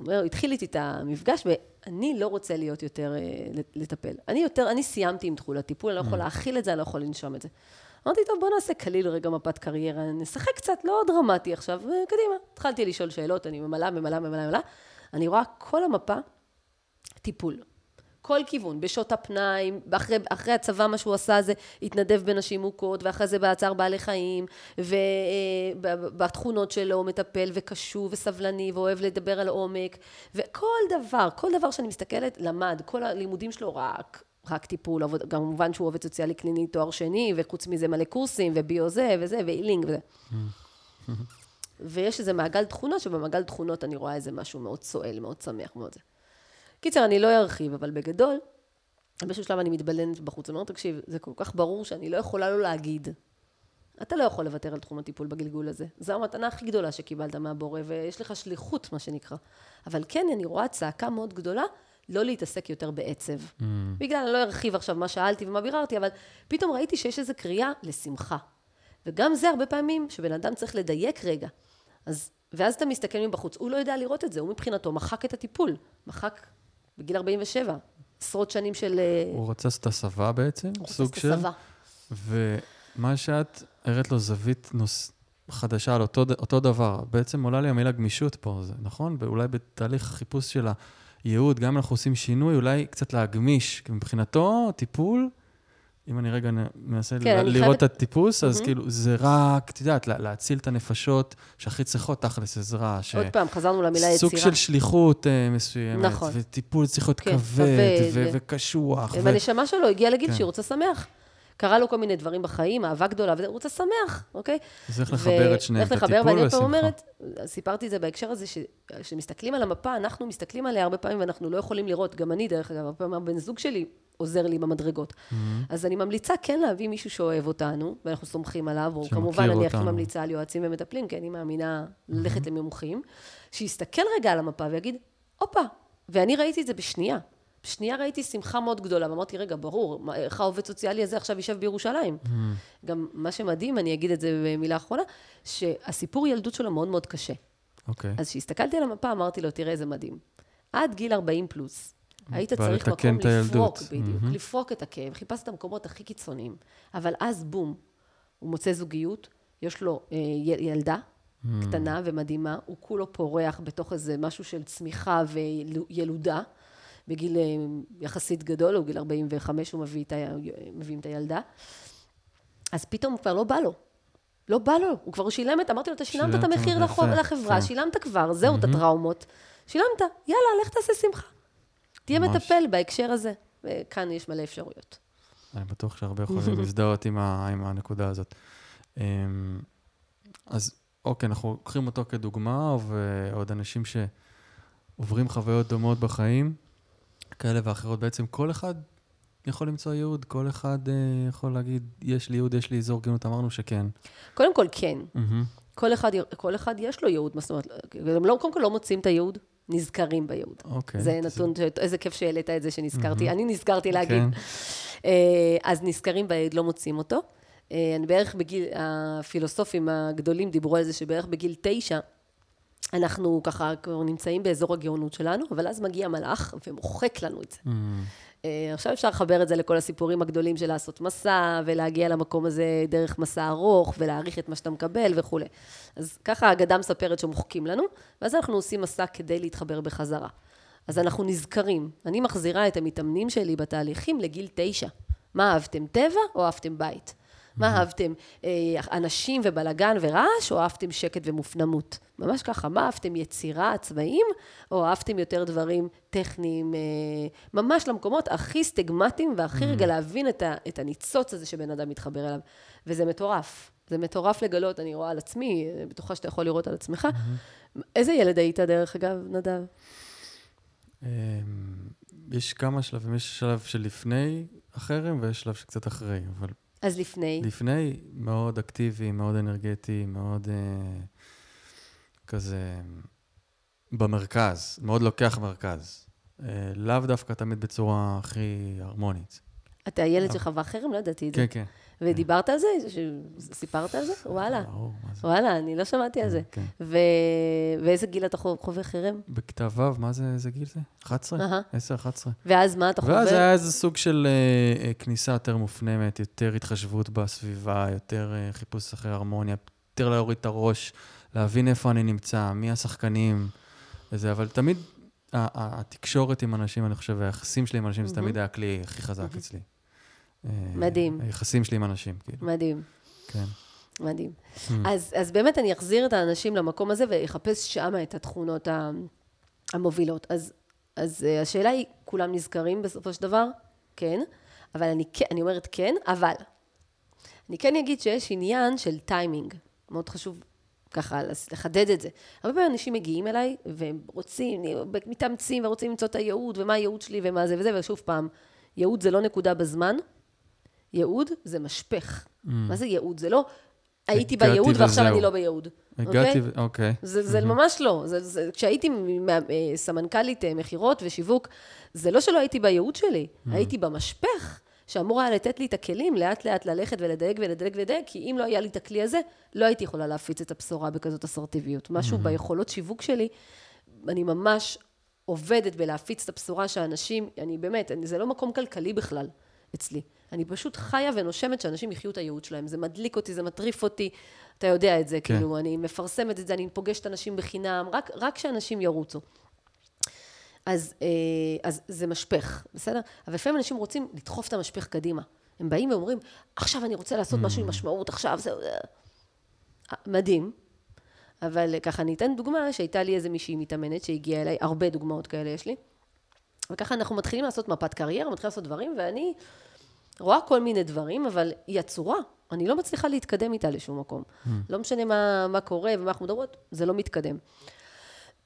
אומר, הוא התחיל איתי את המפגש, ואני לא רוצה להיות יותר, אה, לטפל. אני יותר, אני סיימתי עם תחול הטיפול, אני לא יכול mm. להכיל את זה, אני לא יכול לנשום את זה. אמרתי, טוב, בוא נעשה קליל רגע מפת קריירה, נשחק קצת, לא דרמטי עכשיו, וקדימה. התחלתי לשאול שאלות, אני ממלאה, ממלאה, ממלאה, ממלאה. אני רואה כל המפה, טיפול. כל כיוון, בשעות הפנאי, אחרי, אחרי הצבא מה שהוא עשה זה התנדב בנשים מוכות, ואחרי זה בעצר בעלי חיים, ובתכונות שלו מטפל וקשוב וסבלני, ואוהב לדבר על עומק, וכל דבר, כל דבר שאני מסתכלת, למד, כל הלימודים שלו רק רק טיפול, גם כמובן שהוא עובד סוציאלי קליני תואר שני, וחוץ מזה מלא קורסים, וביו זה וזה, ואילינג וזה. [laughs] ויש איזה מעגל תכונות, שבמעגל תכונות אני רואה איזה משהו מאוד סואל, מאוד שמח, מאוד זה. קיצר, אני לא ארחיב, אבל בגדול, באיזשהו שלב אני מתבלנת בחוץ, אני אומרת, תקשיב, זה כל כך ברור שאני לא יכולה לא להגיד. אתה לא יכול לוותר על תחום הטיפול בגלגול הזה. זו המתנה הכי גדולה שקיבלת מהבורא, ויש לך שליחות, מה שנקרא. אבל כן, אני רואה צעקה מאוד גדולה לא להתעסק יותר בעצב. Mm. בגלל, אני לא ארחיב עכשיו מה שאלתי ומה ביררתי, אבל פתאום ראיתי שיש איזו קריאה לשמחה. וגם זה הרבה פעמים שבן אדם צריך לדייק רגע. אז, ואז אתה מסתכל מבחוץ, הוא לא יודע לראות את זה, הוא מבחינתו מחק את הטיפול, מחק בגיל 47, עשרות שנים של... אה, הוא רוצה לעשות הסבה בעצם, סוג של... הוא רוצה לעשות הסבה. ומה שאת הראת לו זווית נוס... חדשה על אותו, אותו דבר, בעצם עולה לי המילה גמישות פה, זה נכון? ואולי בתהליך החיפוש של הייעוד, גם אם אנחנו עושים שינוי, אולי קצת להגמיש, מבחינתו, טיפול, אם אני רגע מנסה כן, לראות חייבת... את הטיפוס, אז mm-hmm. כאילו, זה רק, את יודעת, להציל את הנפשות שהכי צריכות תכלס עזרה. ש... עוד פעם, חזרנו למילה יצירה. סוג של שליחות uh, מסוימת. נכון. וטיפול צריך להיות כן, כבד, כבד ו- וקשוח. והנשמה ו... שלו הגיעה לגיל כן. שהיא רוצה שמח. קרה לו כל מיני דברים בחיים, אהבה גדולה, והוא רוצה שמח, אוקיי? אז איך לחבר את שניהם, את הטיפול והשמחה. ואני פעם אומרת, סיפרתי את זה בהקשר הזה, כשמסתכלים על המפה, אנחנו מסתכלים עליה הרבה פעמים, ואנחנו לא יכולים לראות, גם אני, דרך אגב, הרבה פעמים הבן זוג שלי עוזר לי במדרגות. Mm-hmm. אז אני ממליצה כן להביא מישהו שאוהב אותנו, ואנחנו סומכים עליו, או כמובן אני הכי ממליצה על יועצים ומטפלים, כי אני מאמינה ללכת mm-hmm. למומחים, שיסתכל רגע על המפה ויגיד, הופה, ואני ראיתי את זה בשנייה. בשנייה ראיתי שמחה מאוד גדולה, ואמרתי, רגע, ברור, איך העובד סוציאלי הזה עכשיו יישב בירושלים? Mm. גם מה שמדהים, אני אגיד את זה במילה אחרונה, שהסיפור ילדות שלו מאוד מאוד קשה. אוקיי. Okay. אז כשהסתכלתי על המפה, אמרתי לו, תראה איזה מדהים. עד גיל 40 פלוס, היית צריך מקום לפרוק, בדיוק, mm-hmm. לפרוק את הכאב, חיפשת את המקומות הכי קיצוניים. אבל אז בום, הוא מוצא זוגיות, יש לו אה, ילדה mm. קטנה ומדהימה, הוא כולו פורח בתוך איזה משהו של צמיחה וילודה. בגיל אה, יחסית גדול, הוא גיל 45, הוא מביא את, ה... מביאים את הילדה. אז פתאום כבר לא בא לו. לא בא לו, הוא כבר שילם את, אמרתי לו, אתה שילמת את המחיר לחוב, לחברה, שילמת כבר, זהו, את הטראומות. שילמת, יאללה, לך תעשה שמחה. תהיה מטפל בהקשר הזה. וכאן יש מלא אפשרויות. אני בטוח שהרבה [laughs] יכולים להזדהות עם, עם הנקודה הזאת. אמ, אז אוקיי, אנחנו לוקחים אותו כדוגמה, ועוד אנשים שעוברים חוויות דומות בחיים, כאלה ואחרות. בעצם כל אחד יכול למצוא ייעוד, כל אחד uh, יכול להגיד, יש לי ייעוד, יש לי אזור גאות, אמרנו שכן. קודם כל, כן. Mm-hmm. כל, אחד, כל אחד יש לו ייעוד, מה זאת אומרת, הם לא, קודם כל לא מוצאים את הייעוד, נזכרים בייעוד. אוקיי. זה נתון, זה... איזה כיף שהעלית את זה שנזכרתי, mm-hmm. אני נזכרתי להגיד. כן. Uh, אז נזכרים בייעוד, לא מוצאים אותו. אה, אני בערך בגיל, הפילוסופים הגדולים דיברו על זה שבערך בגיל תשע, אנחנו ככה כבר נמצאים באזור הגאונות שלנו, אבל אז מגיע מלאך ומוחק לנו את זה. Mm. אה, עכשיו אפשר לחבר את זה לכל הסיפורים הגדולים של לעשות מסע, ולהגיע למקום הזה דרך מסע ארוך, ולהעריך את מה שאתה מקבל וכולי. אז ככה האגדה מספרת שמוחקים לנו, ואז אנחנו עושים מסע כדי להתחבר בחזרה. אז אנחנו נזכרים. אני מחזירה את המתאמנים שלי בתהליכים לגיל תשע. מה אהבתם, טבע או אהבתם בית? מה אהבתם, אה, אנשים ובלגן ורעש, או אהבתם שקט ומופנמות? ממש ככה, מה אהבתם, יצירה, צבעים, או אהבתם יותר דברים טכניים, אה, ממש למקומות הכי סטיגמטיים והכי רגע להבין את, ה, את הניצוץ הזה שבן אדם מתחבר אליו. וזה מטורף. זה מטורף לגלות, אני רואה על עצמי, אני בטוחה שאתה יכול לראות על עצמך. איזה ילד היית, דרך אגב, נדב? אמ, יש כמה שלבים, יש שלב של לפני החרם ויש שלב שקצת אחרי, אבל אז לפני? לפני, מאוד אקטיבי, מאוד אנרגטי, מאוד אה, כזה במרכז, מאוד לוקח מרכז. אה, לאו דווקא תמיד בצורה הכי הרמונית. אתה הילד אה. שחווה חרם? לא ידעתי את זה. כן, כן. ודיברת על זה? סיפרת על זה? וואלה. מה זה? וואלה, אני לא שמעתי על זה. כן. ואיזה גיל אתה חווה חרם? בכתב ו', מה זה, איזה גיל זה? 11? 10, 11. ואז מה אתה חווה? ואז היה איזה סוג של אה, אה, כניסה יותר מופנמת, יותר התחשבות בסביבה, יותר אה, חיפוש אחרי הרמוניה, יותר להוריד את הראש, להבין איפה אני נמצא, מי השחקנים וזה, אבל תמיד התקשורת עם אנשים, אני חושב, והיחסים שלי עם אנשים, זה תמיד היה הכלי הכי חזק אצלי. מדהים. היחסים שלי עם אנשים, כאילו. מדהים. כן. מדהים. Mm. אז, אז באמת אני אחזיר את האנשים למקום הזה ואחפש שם את התכונות המובילות. אז, אז אה, השאלה היא, כולם נזכרים בסופו של דבר? כן. אבל אני, אני אומרת כן, אבל. אני כן אגיד שיש עניין של טיימינג. מאוד חשוב ככה לחדד את זה. הרבה פעמים אנשים מגיעים אליי והם רוצים, מתאמצים ורוצים למצוא את הייעוד ומה הייעוד שלי ומה זה וזה, ושוב פעם, ייעוד זה לא נקודה בזמן, ייעוד זה משפך. Mm. מה זה ייעוד? זה לא הייתי בייעוד ועכשיו אני לא בייעוד. הגעתי, אוקיי. אוקיי. זה, זה mm-hmm. ממש לא. זה, זה, כשהייתי אה, סמנכ"לית אה, מכירות ושיווק, זה לא שלא הייתי בייעוד שלי, mm. הייתי במשפך. שאמור היה לתת לי את הכלים לאט לאט ללכת ולדייק ולדייק ולדייק, כי אם לא היה לי את הכלי הזה, לא הייתי יכולה להפיץ את הבשורה בכזאת אסרטיביות. משהו mm-hmm. ביכולות שיווק שלי, אני ממש עובדת בלהפיץ את הבשורה שאנשים, אני באמת, אני, זה לא מקום כלכלי בכלל אצלי. אני פשוט חיה ונושמת שאנשים יחיו את הייעוד שלהם. זה מדליק אותי, זה מטריף אותי. אתה יודע את זה, כן. כאילו, אני מפרסמת את זה, אני פוגשת אנשים בחינם, רק, רק שאנשים ירוצו. אז, אה, אז זה משפך, בסדר? אבל לפעמים אנשים רוצים לדחוף את המשפך קדימה. הם באים ואומרים, עכשיו אני רוצה לעשות משהו עם mm. משמעות, עכשיו זה... אה, מדהים. אבל ככה, אני אתן דוגמה שהייתה לי איזה מישהי מתאמנת שהגיעה אליי, הרבה דוגמאות כאלה יש לי. וככה אנחנו מתחילים לעשות מפת קריירה, מתחילים לעשות דברים, ואני רואה כל מיני דברים, אבל היא עצורה. אני לא מצליחה להתקדם איתה לשום מקום. Mm. לא משנה מה, מה קורה ומה אנחנו מדברות, זה לא מתקדם.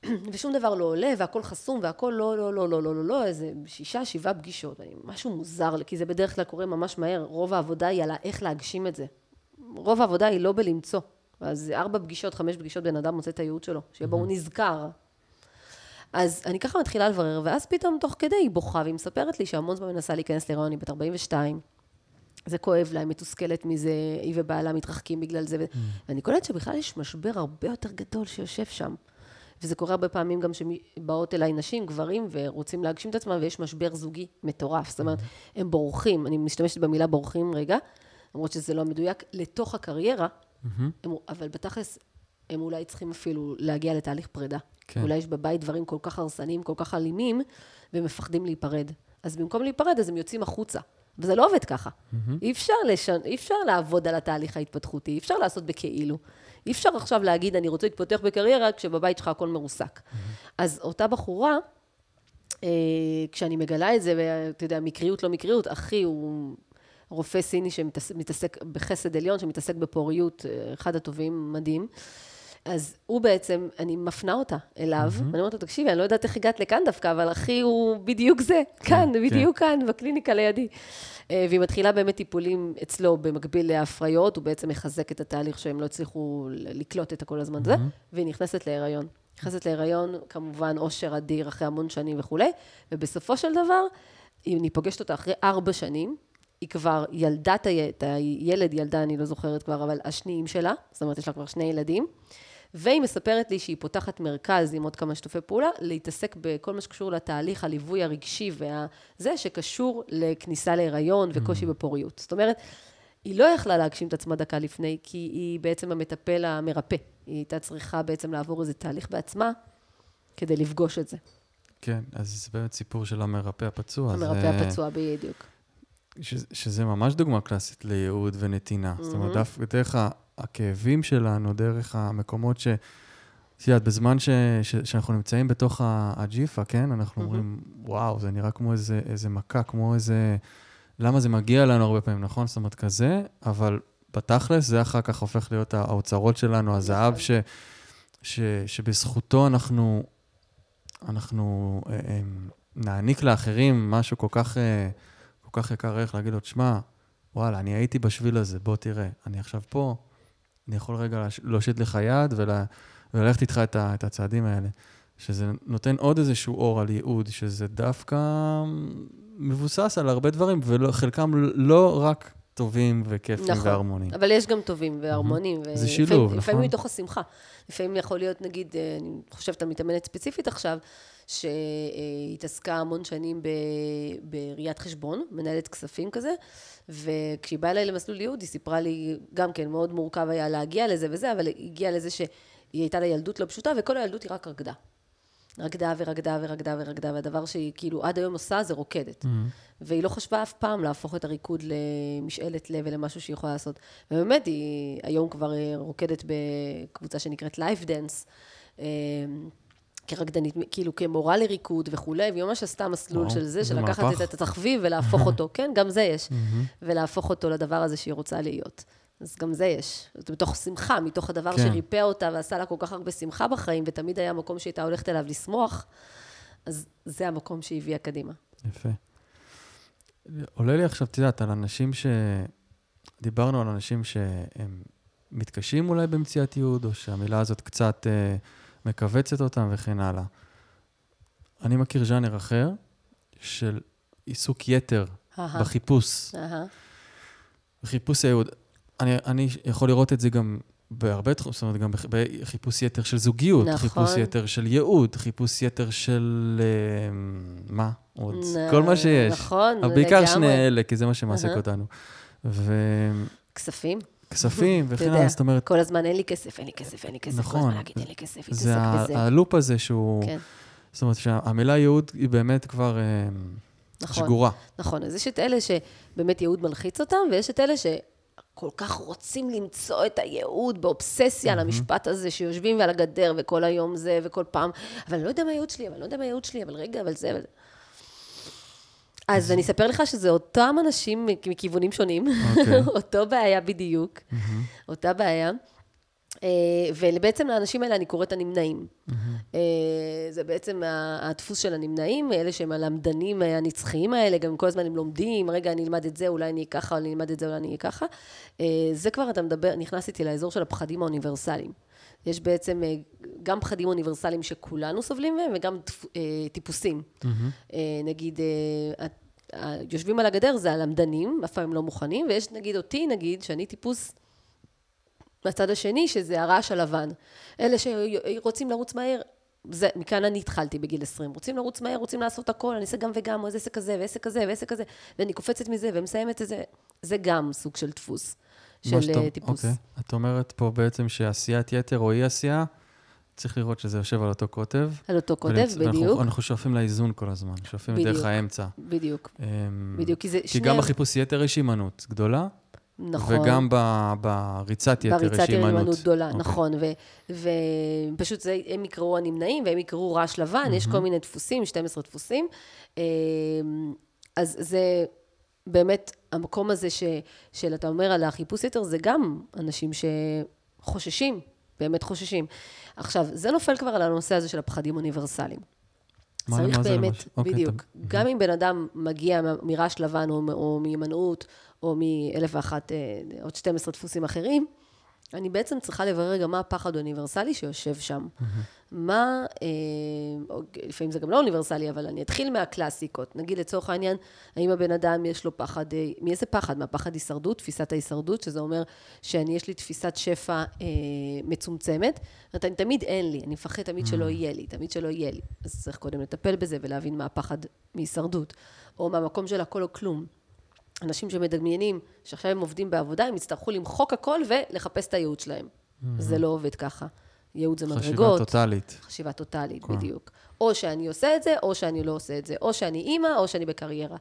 [clears throat] ושום דבר לא עולה, והכל חסום, והכל לא, לא, לא, לא, לא, לא, לא, איזה שישה, שבעה פגישות. משהו מוזר, כי זה בדרך כלל קורה ממש מהר. רוב העבודה היא על איך להגשים את זה. רוב העבודה היא לא בלמצוא. אז ארבע פגישות, חמש פגישות, בן אדם מוצא את הייעוד שלו, שיהיה בו נזכר. אז אני ככה מתחילה לברר, ואז פתאום תוך כדי היא בוכה, והיא מספרת לי שהמון זמן מנסה להיכנס להיריון, היא בת 42. זה כואב לה, היא מתוסכלת מזה, היא ובעלה מתרחקים בגלל זה. Mm. ואני קולטת שבכלל יש משבר הרבה יותר גדול שיושב שם. וזה קורה הרבה פעמים גם שבאות אליי נשים, גברים, ורוצים להגשים את עצמם, ויש משבר זוגי מטורף. זאת אומרת, mm-hmm. הם בורחים, אני משתמשת במילה בורחים רגע, למרות שזה לא מדויק, לתוך הקריירה, mm-hmm. הם, אבל בתכלס, הם אולי צריכים אפילו להגיע לתהליך פרידה. כן. אולי יש בבית דברים כל כך הרסניים, כל כך אלימים, והם מפחדים להיפרד. אז במקום להיפרד, אז הם יוצאים החוצה. וזה לא עובד ככה. Mm-hmm. אי, אפשר לשנ... אי אפשר לעבוד על התהליך ההתפתחותי, אי אפשר לעשות בכאילו. אי אפשר עכשיו להגיד, אני רוצה להתפתח בקריירה, כשבבית שלך הכל מרוסק. Mm-hmm. אז אותה בחורה, אה, כשאני מגלה את זה, ואתה יודע, מקריות לא מקריות, אחי הוא רופא סיני שמתעסק בחסד עליון, שמתעסק בפוריות, אה, אחד הטובים, מדהים. אז הוא בעצם, אני מפנה אותה אליו, mm-hmm. ואני אומרת לו, תקשיבי, אני לא יודעת איך הגעת לכאן דווקא, אבל אחי הוא בדיוק זה, כן, כאן, כן. בדיוק כאן, בקליניקה לידי. אה, והיא מתחילה באמת טיפולים אצלו במקביל להפריות, הוא בעצם מחזק את התהליך שהם לא הצליחו לקלוט את הכל הזמן הזה, mm-hmm. והיא נכנסת להיריון. נכנסת להיריון, כמובן, אושר אדיר אחרי המון שנים וכולי, ובסופו של דבר, אני פוגשת אותה אחרי ארבע שנים, היא כבר ילדה את הילד, ילדה, אני לא זוכרת כבר, אבל השניים שלה, זאת אומרת, יש לה כבר שני ילדים. והיא מספרת לי שהיא פותחת מרכז עם עוד כמה שיתופי פעולה, להתעסק בכל מה שקשור לתהליך הליווי הרגשי וזה שקשור לכניסה להיריון וקושי mm. בפוריות. זאת אומרת, היא לא יכלה להגשים את עצמה דקה לפני, כי היא בעצם המטפל המרפא. היא הייתה צריכה בעצם לעבור איזה תהליך בעצמה כדי לפגוש את זה. כן, אז זה באמת סיפור של המרפא הפצוע. המרפא זה... הפצוע, בדיוק. ש, שזה ממש דוגמה קלאסית לייעוד ונתינה. Mm-hmm. זאת אומרת, דווקא דרך הכאבים שלנו, דרך המקומות ש... את יודעת, בזמן ש, ש, שאנחנו נמצאים בתוך הג'יפה, כן? אנחנו mm-hmm. אומרים, וואו, זה נראה כמו איזה, איזה מכה, כמו איזה... למה זה מגיע לנו הרבה פעמים, נכון? זאת אומרת, כזה, אבל בתכלס זה אחר כך הופך להיות האוצרות שלנו, הזהב נכון. ש, ש, שבזכותו אנחנו, אנחנו אה, אה, נעניק לאחרים משהו כל כך, אה, כל כך יקר ערך, להגיד לו, תשמע, וואלה, אני הייתי בשביל הזה, בוא תראה, אני עכשיו פה, אני יכול רגע להושיט לך יד ולה, וללכת איתך את, ה, את הצעדים האלה. שזה נותן עוד איזשהו אור על ייעוד, שזה דווקא מבוסס על הרבה דברים, וחלקם לא רק טובים וכיפים נכון, והרמוניים. אבל יש גם טובים והרמוניים. Mm-hmm. זה שילוב, נכון. לפעמים מתוך השמחה. לפעמים יכול להיות, נגיד, אה, אני חושבת על מתאמנת ספציפית עכשיו, שהתעסקה המון שנים בראיית חשבון, מנהלת כספים כזה, וכשהיא באה אליי למסלול ייעוד, היא סיפרה לי, גם כן, מאוד מורכב היה להגיע לזה וזה, אבל היא הגיעה לזה שהיא הייתה לה ילדות לא פשוטה, וכל הילדות היא רק רקדה. רקדה ורקדה ורקדה ורקדה, והדבר שהיא כאילו עד היום עושה זה רוקדת. Mm-hmm. והיא לא חשבה אף פעם להפוך את הריקוד למשאלת לב ולמשהו שהיא יכולה לעשות. ובאמת, היא היום כבר אה, רוקדת בקבוצה שנקראת Life Dance. כרקדנית, כאילו כמורה לריקוד וכולי, והיא ממש עשתה מסלול של זה, של לקחת את התחביב ולהפוך [laughs] אותו, כן, גם זה יש. ולהפוך אותו לדבר הזה שהיא רוצה להיות. אז גם זה יש. זה מתוך שמחה, מתוך הדבר כן. שריפא אותה ועשה לה כל כך הרבה שמחה בחיים, ותמיד היה מקום שהייתה הולכת אליו לשמוח, אז זה המקום שהיא הביאה קדימה. יפה. עולה לי עכשיו, את יודעת, על אנשים ש... דיברנו על אנשים שהם מתקשים אולי במציאת ייעוד, או שהמילה הזאת קצת אה, מכווצת אותם וכן הלאה. אני מכיר ז'אנר אחר של עיסוק יתר Aha. בחיפוש. Aha. בחיפוש הייעוד. אני, אני יכול לראות את זה גם בהרבה תחומים, זאת אומרת, גם בחיפוש יתר של זוגיות, נכון. חיפוש יתר של ייעוד, חיפוש יתר של... אה, מה עוד? נ... כל מה שיש. נכון, אבל בעיקר שני אלה, כי זה מה שמעסיק. אותנו. ו... כספים. כספים וכן הלאה, זאת אומרת... כל הזמן אין לי כסף, אין לי כסף, אין לי כסף, נכון. כל הזמן להגיד אין לי כסף, להתעסק בזה. זה הלופ הזה שהוא... כן. זאת אומרת שהמילה ייעוד היא באמת כבר... אה, נכון, שגורה. נכון, אז יש את אלה שבאמת ייעוד מלחיץ אותם, ויש את אלה ש... כל כך רוצים למצוא את הייעוד באובססיה על המשפט הזה, שיושבים על הגדר וכל היום זה וכל פעם, אבל אני לא יודע מה הייעוד שלי, אבל אני לא יודע מה הייעוד שלי, אבל רגע, אבל זה, אבל... אז אני אספר לך שזה אותם אנשים מכיוונים שונים, אוקיי. [laughs] אותו בעיה בדיוק, אותה בעיה. אה, ובעצם לאנשים האלה אני קוראת הנמנעים. אה, זה בעצם הדפוס של הנמנעים, אלה שהם הלמדנים הנצחיים האלה, גם כל הזמן הם לומדים, רגע, אני אלמד את זה, אולי אני אהיה ככה, אני אלמד את זה, אולי אני אהיה ככה. אה, זה כבר, אתה מדבר, נכנס איתי לאזור של הפחדים האוניברסליים. יש בעצם גם פחדים אוניברסליים שכולנו סובלים מהם, וגם טיפוסים. נגיד, יושבים על הגדר זה הלמדנים, אף פעם לא מוכנים, ויש נגיד אותי, נגיד, שאני טיפוס... מהצד השני, שזה הרעש הלבן. אלה שרוצים לרוץ מהר, זה, מכאן אני התחלתי בגיל 20. רוצים לרוץ מהר, רוצים לעשות הכל, אני אעשה גם וגם, או איזה עסק כזה, ועסק כזה, ועסק כזה, ואני קופצת מזה ומסיימת את זה. זה גם סוג של דפוס, של שאתה, אה, טיפוס. אוקיי. את אומרת פה בעצם שעשיית יתר או אי עשייה, צריך לראות שזה יושב על אותו קוטב. על אותו קוטב, ולצ... בדיוק. אנחנו, אנחנו שואפים לאיזון כל הזמן, שואפים בדיוק, דרך האמצע. בדיוק, um, בדיוק, כי זה כי שני... גם בחיפוש יתר יש הימנעות גדולה, נכון. וגם ב, בריצת יתר יש הימנעות. בריצת יתר הימנעות גדולה, okay. אוקיי. נכון. ופשוט זה, הם יקראו הנמנעים והם יקראו רעש לבן, mm-hmm. יש כל מיני דפוסים, 12 דפוסים. אמ, אז זה באמת, המקום הזה ש, של, אתה אומר על החיפוש יתר, זה גם אנשים שחוששים, באמת חוששים. עכשיו, זה נופל כבר על הנושא הזה של הפחדים אוניברסליים. מה, צריך מה באמת, זה אוקיי, בדיוק. אתה... גם אם בן אדם מגיע מרעש לבן או, או מהימנעות, או מאלף ואחת, אה, עוד 12 דפוסים אחרים, אני בעצם צריכה לברר גם מה הפחד האוניברסלי שיושב שם. מה, אה, או לפעמים זה גם לא אוניברסלי, אבל אני אתחיל מהקלאסיקות. נגיד לצורך העניין, האם הבן אדם יש לו פחד, אה, מאיזה פחד? מהפחד הישרדות, תפיסת ההישרדות, שזה אומר שאני, יש לי תפיסת שפע אה, מצומצמת. זאת אומרת, תמיד אין לי, אני מפחד תמיד שלא יהיה לי, תמיד שלא יהיה לי. אז צריך קודם לטפל בזה ולהבין מה הפחד מהישרדות. או מהמקום של הכל או כלום. אנשים שמדמיינים שעכשיו הם עובדים בעבודה, הם יצטרכו למחוק הכל ולחפש את הייעוד שלהם. Mm-hmm. זה לא עובד ככה. ייעוד זה מדרגות. חשיבה טוטאלית. חשיבה טוטאלית, כן. בדיוק. או שאני עושה את זה, או שאני לא עושה את זה. או שאני אימא, או שאני בקריירה.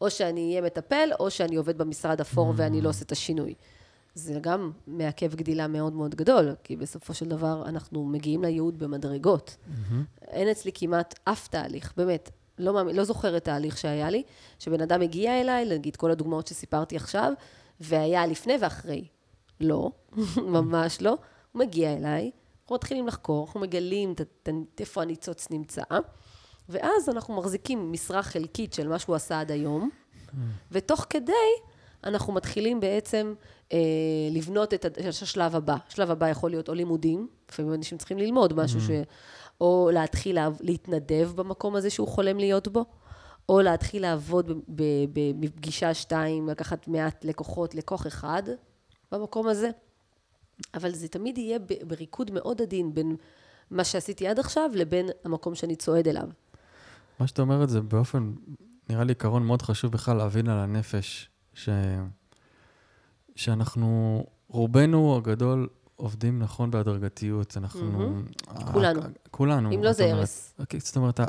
או שאני אהיה מטפל, או שאני עובד במשרד אפור mm-hmm. ואני לא עושה את השינוי. זה גם מעכב גדילה מאוד מאוד גדול, כי בסופו של דבר אנחנו מגיעים לייעוד במדרגות. Mm-hmm. אין אצלי כמעט אף תהליך, באמת. לא, לא זוכרת תהליך שהיה לי, שבן אדם הגיע אליי, נגיד כל הדוגמאות שסיפרתי עכשיו, והיה לפני ואחרי. לא, [laughs] ממש לא. הוא מגיע אליי, אנחנו מתחילים לחקור, אנחנו מגלים איפה הניצוץ נמצא, ואז אנחנו מחזיקים משרה חלקית של מה שהוא עשה עד היום, ותוך כדי אנחנו מתחילים בעצם אה, לבנות את השלב הבא. השלב הבא יכול להיות או לימודים, לפעמים אנשים צריכים ללמוד משהו ש... או להתחיל להתנדב במקום הזה שהוא חולם להיות בו, או להתחיל לעבוד בפגישה שתיים, לקחת מעט לקוחות, לקוח אחד במקום הזה. אבל זה תמיד יהיה בריקוד מאוד עדין בין מה שעשיתי עד עכשיו לבין המקום שאני צועד אליו. מה שאתה אומרת זה באופן, נראה לי עיקרון מאוד חשוב בכלל להבין על הנפש, ש... שאנחנו, רובנו הגדול עובדים נכון בהדרגתיות, אנחנו... כולנו. כולנו. אם לא זה הרס. זאת אומרת,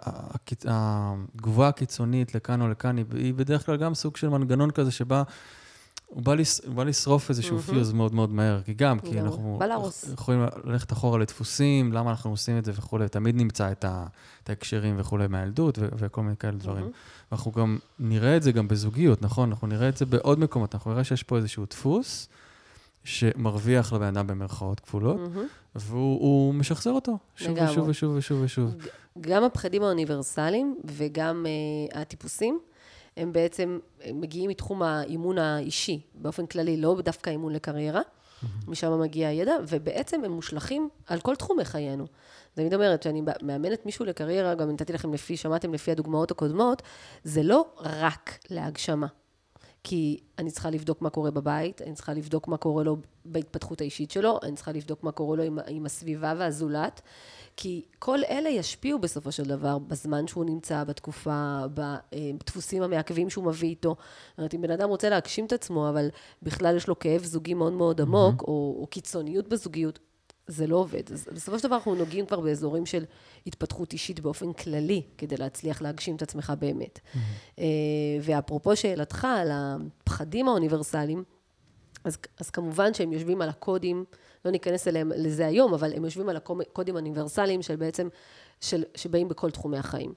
התגובה הקיצונית לכאן או לכאן היא בדרך כלל גם סוג של מנגנון כזה שבה... הוא בא, לש... הוא בא לשרוף איזשהו mm-hmm. פיוז מאוד מאוד מהר, כי גם, כי אנחנו יכולים ללכת אחורה לדפוסים, למה אנחנו עושים את זה וכולי, תמיד נמצא את, ה... את ההקשרים וכולי מהילדות ו... וכל מיני כאלה דברים. Mm-hmm. ואנחנו גם נראה את זה גם בזוגיות, נכון? אנחנו נראה את זה בעוד מקומות, אנחנו נראה שיש פה איזשהו דפוס, שמרוויח לבן אדם במרכאות כפולות, mm-hmm. והוא משחזר אותו שוב לגמרי. ושוב ושוב ושוב ושוב. גם הפחדים האוניברסליים וגם uh, הטיפוסים, הם בעצם הם מגיעים מתחום האימון האישי, באופן כללי, לא דווקא אימון לקריירה. משם מגיע הידע, ובעצם הם מושלכים על כל תחומי חיינו. אז אני אומרת, שאני מאמנת מישהו לקריירה, גם נתתי לכם לפי, שמעתם לפי הדוגמאות הקודמות, זה לא רק להגשמה. כי אני צריכה לבדוק מה קורה בבית, אני צריכה לבדוק מה קורה לו בהתפתחות האישית שלו, אני צריכה לבדוק מה קורה לו עם, עם הסביבה והזולת, כי כל אלה ישפיעו בסופו של דבר בזמן שהוא נמצא, בתקופה, בדפוסים המעכבים שהוא מביא איתו. זאת אומרת, אם בן אדם רוצה להגשים את עצמו, אבל בכלל יש לו כאב זוגי מאוד מאוד עמוק, mm-hmm. או, או קיצוניות בזוגיות, זה לא עובד. אז בסופו של דבר אנחנו נוגעים כבר באזורים של התפתחות אישית באופן כללי, כדי להצליח להגשים את עצמך באמת. Mm-hmm. ואפרופו שאלתך על הפחדים האוניברסליים, אז, אז כמובן שהם יושבים על הקודים, לא ניכנס אליהם לזה היום, אבל הם יושבים על הקודים האוניברסליים של בעצם, של, שבאים בכל תחומי החיים.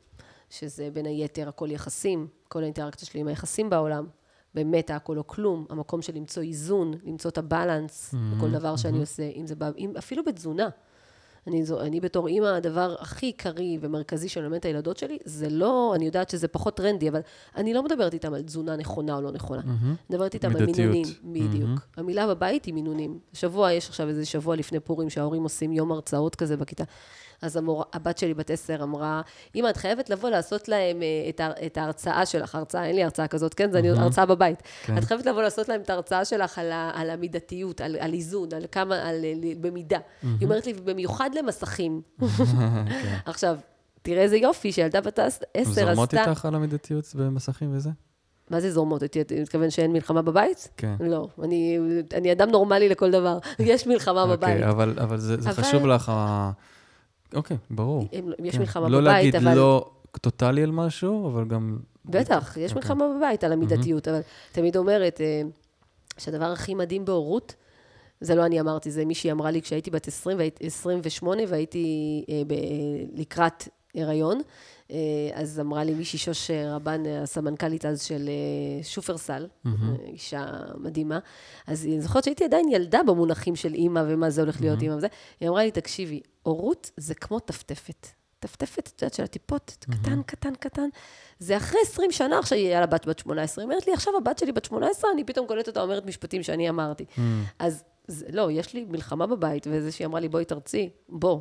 שזה בין היתר הכל יחסים, כל האינטראקציה שלי עם היחסים בעולם, באמת הכל או כלום, המקום של למצוא איזון, למצוא את הבלנס mm-hmm, בכל דבר שאני mm-hmm. עושה, אם זה בא, אם, אפילו בתזונה. אני, זו, אני בתור אימא, הדבר הכי עיקרי ומרכזי של ללמד את הילדות שלי, זה לא, אני יודעת שזה פחות טרנדי, אבל אני לא מדברת איתם על תזונה נכונה או לא נכונה. Mm-hmm. אני מדברת איתם על מינונים, בדיוק. Mm-hmm. המילה בבית היא מינונים. שבוע, יש עכשיו איזה שבוע לפני פורים, שההורים עושים יום הרצאות כזה בכיתה. אז המור... הבת שלי בת עשר אמרה, אמא, את חייבת לבוא לעשות להם אה, את. את ההרצאה שלך, הרצאה, אין לי הרצאה כזאת, כן? זה אני הרצאה בבית. כן. את חייבת לבוא לעשות להם את ההרצאה שלך על, ה... על המידתיות, על, על איזון, על כמה, על... במידה. היא אומרת לי, במיוחד למסכים. כן. [laughs] עכשיו, תראה איזה יופי, שילדה בת עשר עשתה... זורמות איתך על המידתיות במסכים וזה? מה זה זורמות? אתה מתכוון שאין מלחמה בבית? כן. לא, אני, אני אדם נורמלי לכל דבר. [laughs] יש מלחמה אוקיי, בבית. אבל, אבל זה, זה אבל... חשוב לך, אוקיי, ברור. יש כן. מלחמה לא בבית, אבל... לא להגיד לא טוטאלי על משהו, אבל גם... בטח, יש אוקיי. מלחמה בבית על המידתיות, אבל תמיד אומרת אה, שהדבר הכי מדהים בהורות, זה לא אני אמרתי, זה מישהי אמרה לי כשהייתי בת 20, 28 והייתי אה, ב, לקראת הריון, אה, אז אמרה לי מישהי שוש רבן, הסמנכ"לית אז של שופרסל, mm-hmm. אישה מדהימה, אז אני זוכרת שהייתי עדיין ילדה במונחים של אימא ומה זה הולך להיות mm-hmm. אימא וזה, היא אמרה לי, תקשיבי, הורות זה כמו טפטפת. טפטפת, את יודעת, של הטיפות. קטן, קטן, קטן. זה אחרי 20 שנה, עכשיו היא היה לה בת בת 18. היא אומרת לי, עכשיו הבת שלי בת 18, אני פתאום קולטת אותה אומרת משפטים שאני אמרתי. Mm-hmm. אז זה, לא, יש לי מלחמה בבית, וזה שהיא אמרה לי, בואי תרצי, בוא.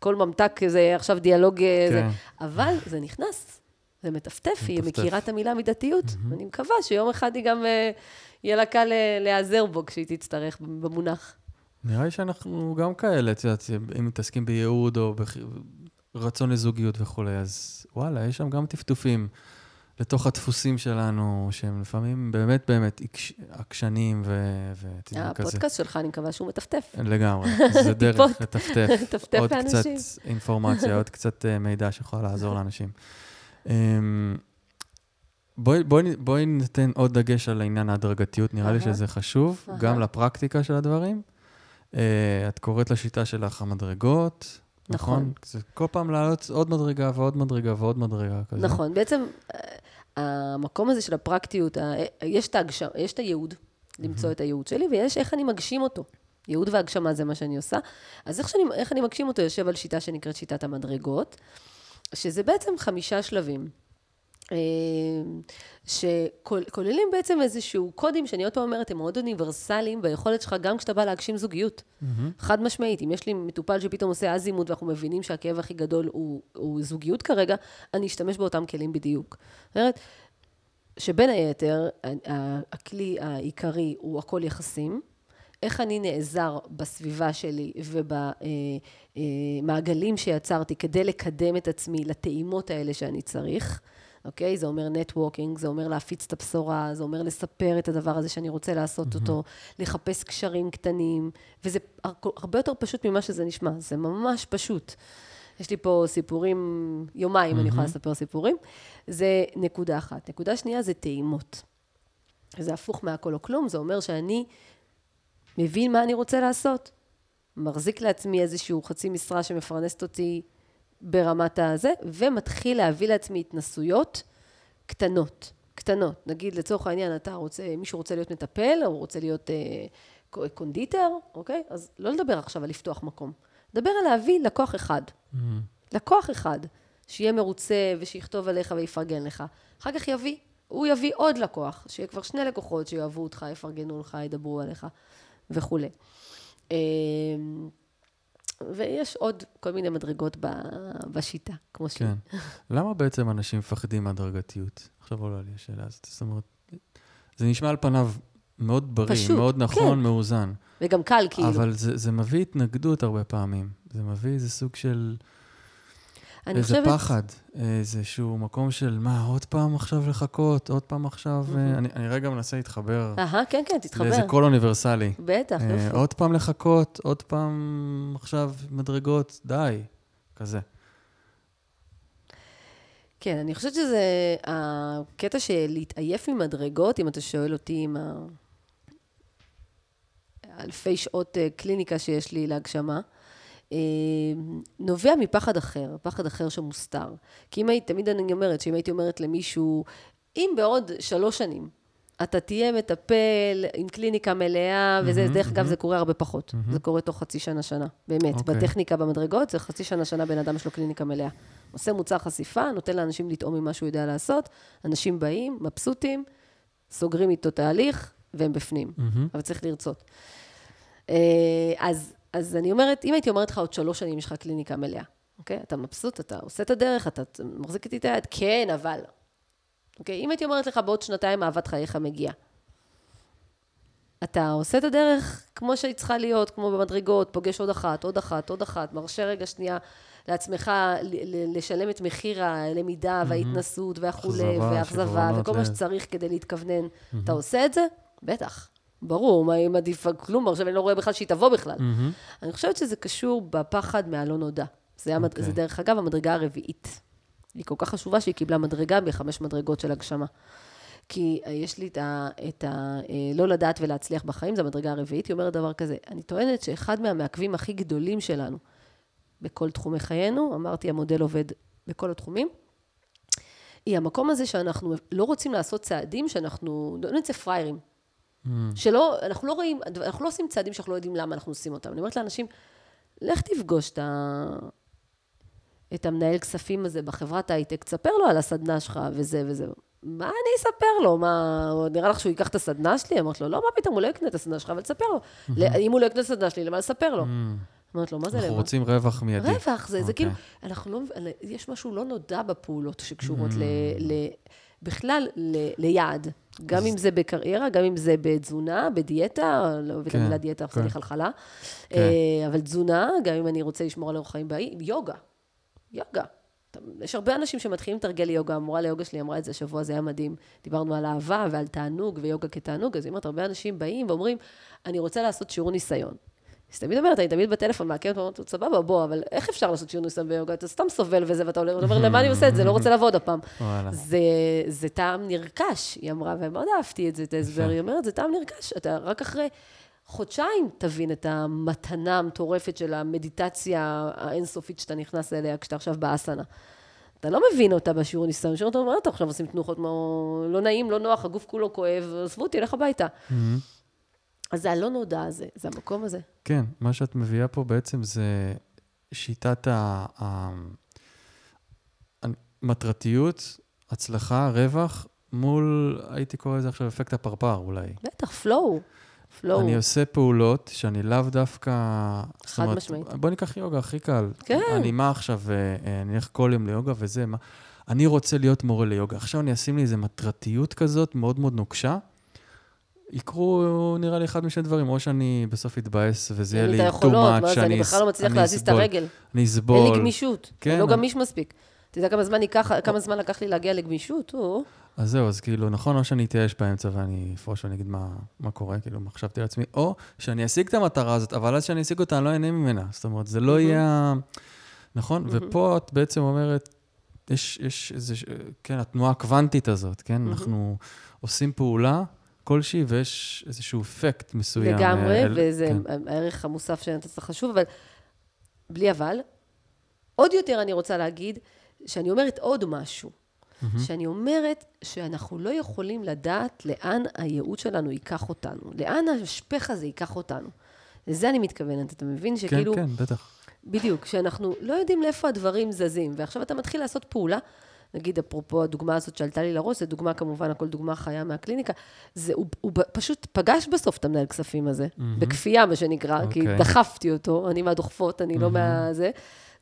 כל ממתק זה עכשיו דיאלוג, אה, כן. זה. אבל זה נכנס, זה מטפטף, היא. מכירה את המילה מידתיות. ואני מקווה שיום אחד היא גם, אה, יהיה לה קל אה, להיעזר בו כשהיא תצטרך במונח. נראה לי שאנחנו גם כאלה, את יודעת, אם מתעסקים בייעוד או ברצון לזוגיות וכולי, אז וואלה, יש שם גם טפטופים לתוך הדפוסים שלנו, שהם לפעמים באמת באמת עקש- עקשנים ו- כזה. הפודקאסט שלך, אני מקווה שהוא מטפטף. לגמרי, [laughs] זה דרך. לטפטף. [laughs] לטפטף עוד קצת. אינפורמציה, [laughs] עוד קצת אה, מידע שיכול לעזור לאנשים. אמ, בואי, בואי, בואי ניתן עוד דגש על עניין ההדרגתיות, נראה לי אהה. שזה חשוב, אהה. גם לפרקטיקה של הדברים. אה, את קוראת לשיטה שלך המדרגות, נכון? נכון. זה כל פעם לעלות עוד מדרגה ועוד מדרגה ועוד מדרגה כזה. נכון, בעצם אה, המקום הזה של הפרקטיות, ה- יש את ההגשמה, יש את הייעוד, למצוא את הייעוד שלי, ויש איך אני מגשים אותו. ייעוד והגשמה זה מה שאני עושה. אז איך, שאני, איך אני מגשים אותו יושב על שיטה שנקראת שיטת המדרגות, שזה בעצם חמישה שלבים. אה, שכוללים בעצם איזשהו קודים, שאני עוד פעם אומרת, הם מאוד אוניברסליים ביכולת שלך, גם כשאתה בא להגשים זוגיות. מהמם. חד משמעית, אם יש לי מטופל שפתאום עושה אזימוט ואנחנו מבינים שהכאב הכי גדול הוא, הוא זוגיות כרגע, אני אשתמש באותם כלים בדיוק. זאת אומרת, שבין היתר, הכלי העיקרי הוא הכל יחסים. איך אני נעזר בסביבה שלי ובמעגלים שיצרתי כדי לקדם את עצמי לטעימות האלה שאני צריך. אוקיי? זה אומר נטוורקינג, זה אומר להפיץ את הבשורה, זה אומר לספר את הדבר הזה שאני רוצה לעשות אותו, לחפש קשרים קטנים, וזה הר- הרבה יותר פשוט ממה שזה נשמע, זה ממש פשוט. יש לי פה סיפורים, יומיים אני יכולה לספר סיפורים. זה נקודה אחת. נקודה שנייה זה טעימות. זה הפוך מהכל או כלום, זה אומר שאני מבין מה אני רוצה לעשות, מחזיק לעצמי איזשהו חצי משרה שמפרנסת אותי ברמת הזה, ומתחיל להביא לעצמי התנסויות קטנות, קטנות. נגיד, לצורך העניין, אתה רוצה, מישהו רוצה להיות מטפל, או רוצה להיות אה, קונדיטר, אוקיי? אז לא לדבר עכשיו על לפתוח מקום. לדבר על להביא לקוח אחד. מהמם. לקוח אחד, שיהיה מרוצה ושיכתוב עליך ויפרגן לך. אחר כך יביא, הוא יביא עוד לקוח, שיהיה כבר שני לקוחות שיאהבו אותך, יפרגנו לך, ידברו עליך וכולי. אמ, ויש עוד כל מיני מדרגות ב- בשיטה, כמו ש... כן. למה בעצם אנשים מפחדים מהדרגתיות? עכשיו עולה לי השאלה הזאת. זאת אומרת, זה נשמע על פניו מאוד בריא, פשוט, מאוד נכון, כן. מאוזן. וגם קל, כאילו. אבל זה, זה מביא התנגדות הרבה פעמים. זה מביא איזה סוג של... אני איזה חושבת... פחד. איזשהו מקום של, מה, עוד פעם עכשיו לחכות? עוד פעם עכשיו... אה, אני, אני רגע מנסה להתחבר אהה, כן, כן, תתחבר. לאיזה קול אוניברסלי. בטח, אה, יופי. עוד פעם לחכות, עוד פעם עכשיו מדרגות, די. כזה. כן, אני חושבת שזה הקטע של להתעייף ממדרגות, אם אתה שואל אותי עם האלפי שעות אה, קליניקה שיש לי להגשמה, נובע מפחד אחר, פחד אחר שמוסתר. כי אם הייתי, תמיד אני אומרת, שאם הייתי אומרת למישהו, אם בעוד שלוש שנים אתה תהיה מטפל עם קליניקה מלאה, וזה, מהמם, דרך אגב, מהמם. זה קורה הרבה פחות. מהמם. זה קורה תוך חצי שנה, שנה. באמת, אוקיי. בטכניקה במדרגות, זה חצי שנה, שנה בן אדם יש לו קליניקה מלאה. עושה מוצר חשיפה, נותן לאנשים לטעום ממה שהוא יודע לעשות, אנשים באים, מבסוטים, סוגרים איתו תהליך, והם בפנים. מהמם. אבל צריך לרצות. אה, אז, אז אני אומרת, אם הייתי אומרת לך עוד שלוש שנים יש לך קליניקה מלאה, אוקיי? אתה מבסוט, אתה עושה את הדרך, אתה מחזיק איתי את היד, כן, אבל. אוקיי? אם הייתי אומרת לך בעוד שנתיים אהבת חייך מגיעה. אתה עושה את הדרך כמו שהיא צריכה להיות, כמו במדרגות, פוגש עוד אחת, עוד אחת, עוד אחת, מרשה רגע שנייה לעצמך לשלם את מחיר הלמידה וההתנסות והכולי, אכזבה, והאכזבה, וכל מה לב. שצריך כדי להתכוונן. אתה עושה את זה? בטח. ברור, מה אם עדיף כלום, עכשיו אני לא רואה בכלל שהיא תבוא בכלל. מהמם. אני חושבת שזה קשור בפחד מהלא נודע. זה, המד... אוקיי. זה דרך אגב המדרגה הרביעית. היא כל כך חשובה שהיא קיבלה מדרגה בחמש מדרגות של הגשמה. כי אה, יש לי את ה... את ה אה, לא לדעת ולהצליח בחיים, זו המדרגה הרביעית. היא אומרת דבר כזה, אני טוענת שאחד מהמעכבים הכי גדולים שלנו בכל תחומי חיינו, אמרתי, המודל עובד בכל התחומים, היא המקום הזה שאנחנו לא רוצים לעשות צעדים שאנחנו, לא נצא פראיירים. מהמם. שלא, אנחנו לא רואים, אנחנו לא עושים צעדים שאנחנו לא יודעים למה אנחנו עושים אותם. אני אומרת לאנשים, לך תפגוש את, ה... את המנהל כספים הזה בחברת הייטק, תספר לו על הסדנה שלך וזה וזה. מה אני אספר לו? מה, נראה לך שהוא ייקח את הסדנה שלי? אמרת לו, לא, מה פתאום, הוא לא יקנה את הסדנה שלך, אבל תספר לו. אם הוא לא יקנה את הסדנה שלי, למה לספר לו? אמרת לו, מה זה למה? אנחנו רוצים רווח מיידי. רווח, זה, זה אוקיי. כאילו, אנחנו לא, יש משהו לא נודע בפעולות שקשורות ל, ל, בכלל ל, ליעד. גם אם זה בקריירה, גם אם זה בתזונה, בדיאטה, לא אוהבת את כן, המילה דיאטה, עושה לי כן. חלחלה. כן. אה, אבל תזונה, גם אם אני רוצה לשמור על אורח חיים בעי, יוגה. יוגה. יש הרבה אנשים שמתחילים לתרגל יוגה, המורה ליוגה שלי אמרה את זה השבוע, זה היה מדהים. דיברנו על אהבה ועל תענוג ויוגה כתענוג, אז היא אומרת, הרבה אנשים באים ואומרים, אני רוצה לעשות שיעור ניסיון. אז תמיד אומרת, אני תמיד בטלפון מעכבת, ואומרת, לו, סבבה, בוא, אבל איך אפשר לעשות שיעור ניסיון ביוגה? אתה סתם סובל וזה, ואתה אומר, למה אני עושה את זה? לא רוצה לעבוד הפעם. זה, זה טעם נרכש, היא אמרה, ומאוד אהבתי את זה, את ההסבר. היא אומרת, זה טעם נרכש, אתה רק אחרי חודשיים תבין את המתנה המטורפת של המדיטציה האינסופית שאתה נכנס אליה כשאתה עכשיו באסנה. אתה לא מבין אותה בשיעור ניסיון, שיעור אתה אומר, "מה אתה עכשיו עושים תנוחות, לא נעים, לא נוח, הגוף כולו כואב, עזבו אותי, לך הביתה. אז זה הלא נודע הזה, זה המקום הזה. כן, מה שאת מביאה פה בעצם זה שיטת המטרתיות, הצלחה, רווח, מול, הייתי קורא לזה עכשיו אפקט הפרפר אולי. בטח, פלואו. פלואו. אני עושה פעולות שאני לאו דווקא... חד אומרת, משמעית. בוא ניקח יוגה, הכי קל. כן. אני מה עכשיו, אה, אה, אני אלך כל יום ליוגה וזה, מה... אני רוצה להיות מורה ליוגה. עכשיו אני אשים לי איזו מטרתיות כזאת מאוד מאוד נוקשה. יקרו, נראה לי, אחד משני דברים, או שאני בסוף אתבאס וזה יהיה לי too much, מה זה, אני בכלל לא מצליח אני להזיז את אסבול. הרגל. אני אסבול. אין לי גמישות. כן, אני לא אני- גמיש מספיק. אתה יודע כמה זמן ייקח, כמה זמן לקח לי להגיע לגמישות? או, אז זהו, אז כאילו, נכון, או שאני אתייאש באמצע ואני אפרוש ואני אגיד מה, מה קורה, כאילו, מה חשבתי לעצמי, או שאני אשיג את המטרה הזאת, אבל אז שאני אשיג אותה, אני לא אהנה ממנה. זאת אומרת, זה לא. יהיה... נכון? ופה את בעצם אומרת, יש, יש איזה, כן, התנועה הקוונטית הזאת, כן? אנחנו עושים פעולה כלשהי, ויש איזשהו אפקט מסוים. לגמרי, אה, אל- וזה כן. הערך המוסף שנתת חשוב, אבל בלי אבל. עוד יותר אני רוצה להגיד, שאני אומרת עוד משהו. מהמם. שאני אומרת שאנחנו לא יכולים לדעת לאן הייעוד שלנו ייקח אותנו, לאן השפך הזה ייקח אותנו. לזה אני מתכוונת, אתה מבין? כן, שכאילו, כן, בטח. בדיוק, שאנחנו לא יודעים לאיפה הדברים זזים, ועכשיו אתה מתחיל לעשות פעולה, נגיד, אפרופו הדוגמה הזאת שעלתה לי לראש, זו דוגמה כמובן, הכל דוגמה חיה מהקליניקה, זה, הוא, הוא פשוט פגש בסוף את המנהל כספים הזה, מהמם. בכפייה, מה שנקרא, כי אוקיי. דחפתי אותו, אני מהדוחפות, אני לא מהמם. מהזה,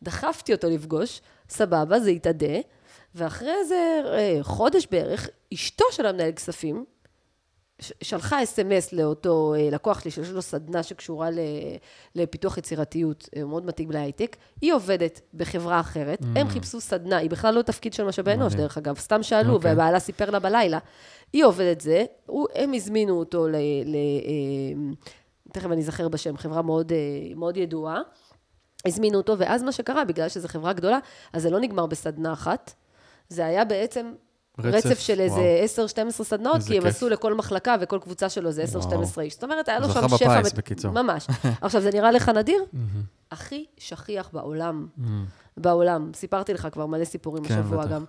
דחפתי אותו לפגוש, סבבה, זה התאדה, ואחרי איזה אה, חודש בערך, אשתו של המנהל כספים, שלחה אס.אם.אס לאותו אה, לקוח שלי, שיש לו סדנה שקשורה לפיתוח יצירתיות, אה, מאוד מתאים להייטק. היא עובדת בחברה אחרת, Mm. הם חיפשו סדנה, היא בכלל לא תפקיד של משאבי אנוש. דרך אגב, סתם שאלו, אוקיי. ובעלה סיפר לה בלילה. היא עובדת זה, הוא, הם הזמינו אותו ל... ל אה, תכף אני אזכר בשם, חברה מאוד, מאוד ידועה. הזמינו אותו, ואז מה שקרה, בגלל שזו חברה גדולה, אז זה לא נגמר בסדנה אחת. זה היה בעצם רצף, רצף של. איזה 10-12 סדנאות, כי הם כיף. עשו לכל מחלקה וכל קבוצה שלו זה 10-12 וואו. איש. זאת אומרת, היה לו זכה שם שפע... בפיס, מת- בקיצור. ממש. [laughs] עכשיו, זה נראה לך נדיר? הכי שכיח בעולם. בעולם. סיפרתי לך כבר מלא סיפורים כן, השבוע בטח. גם.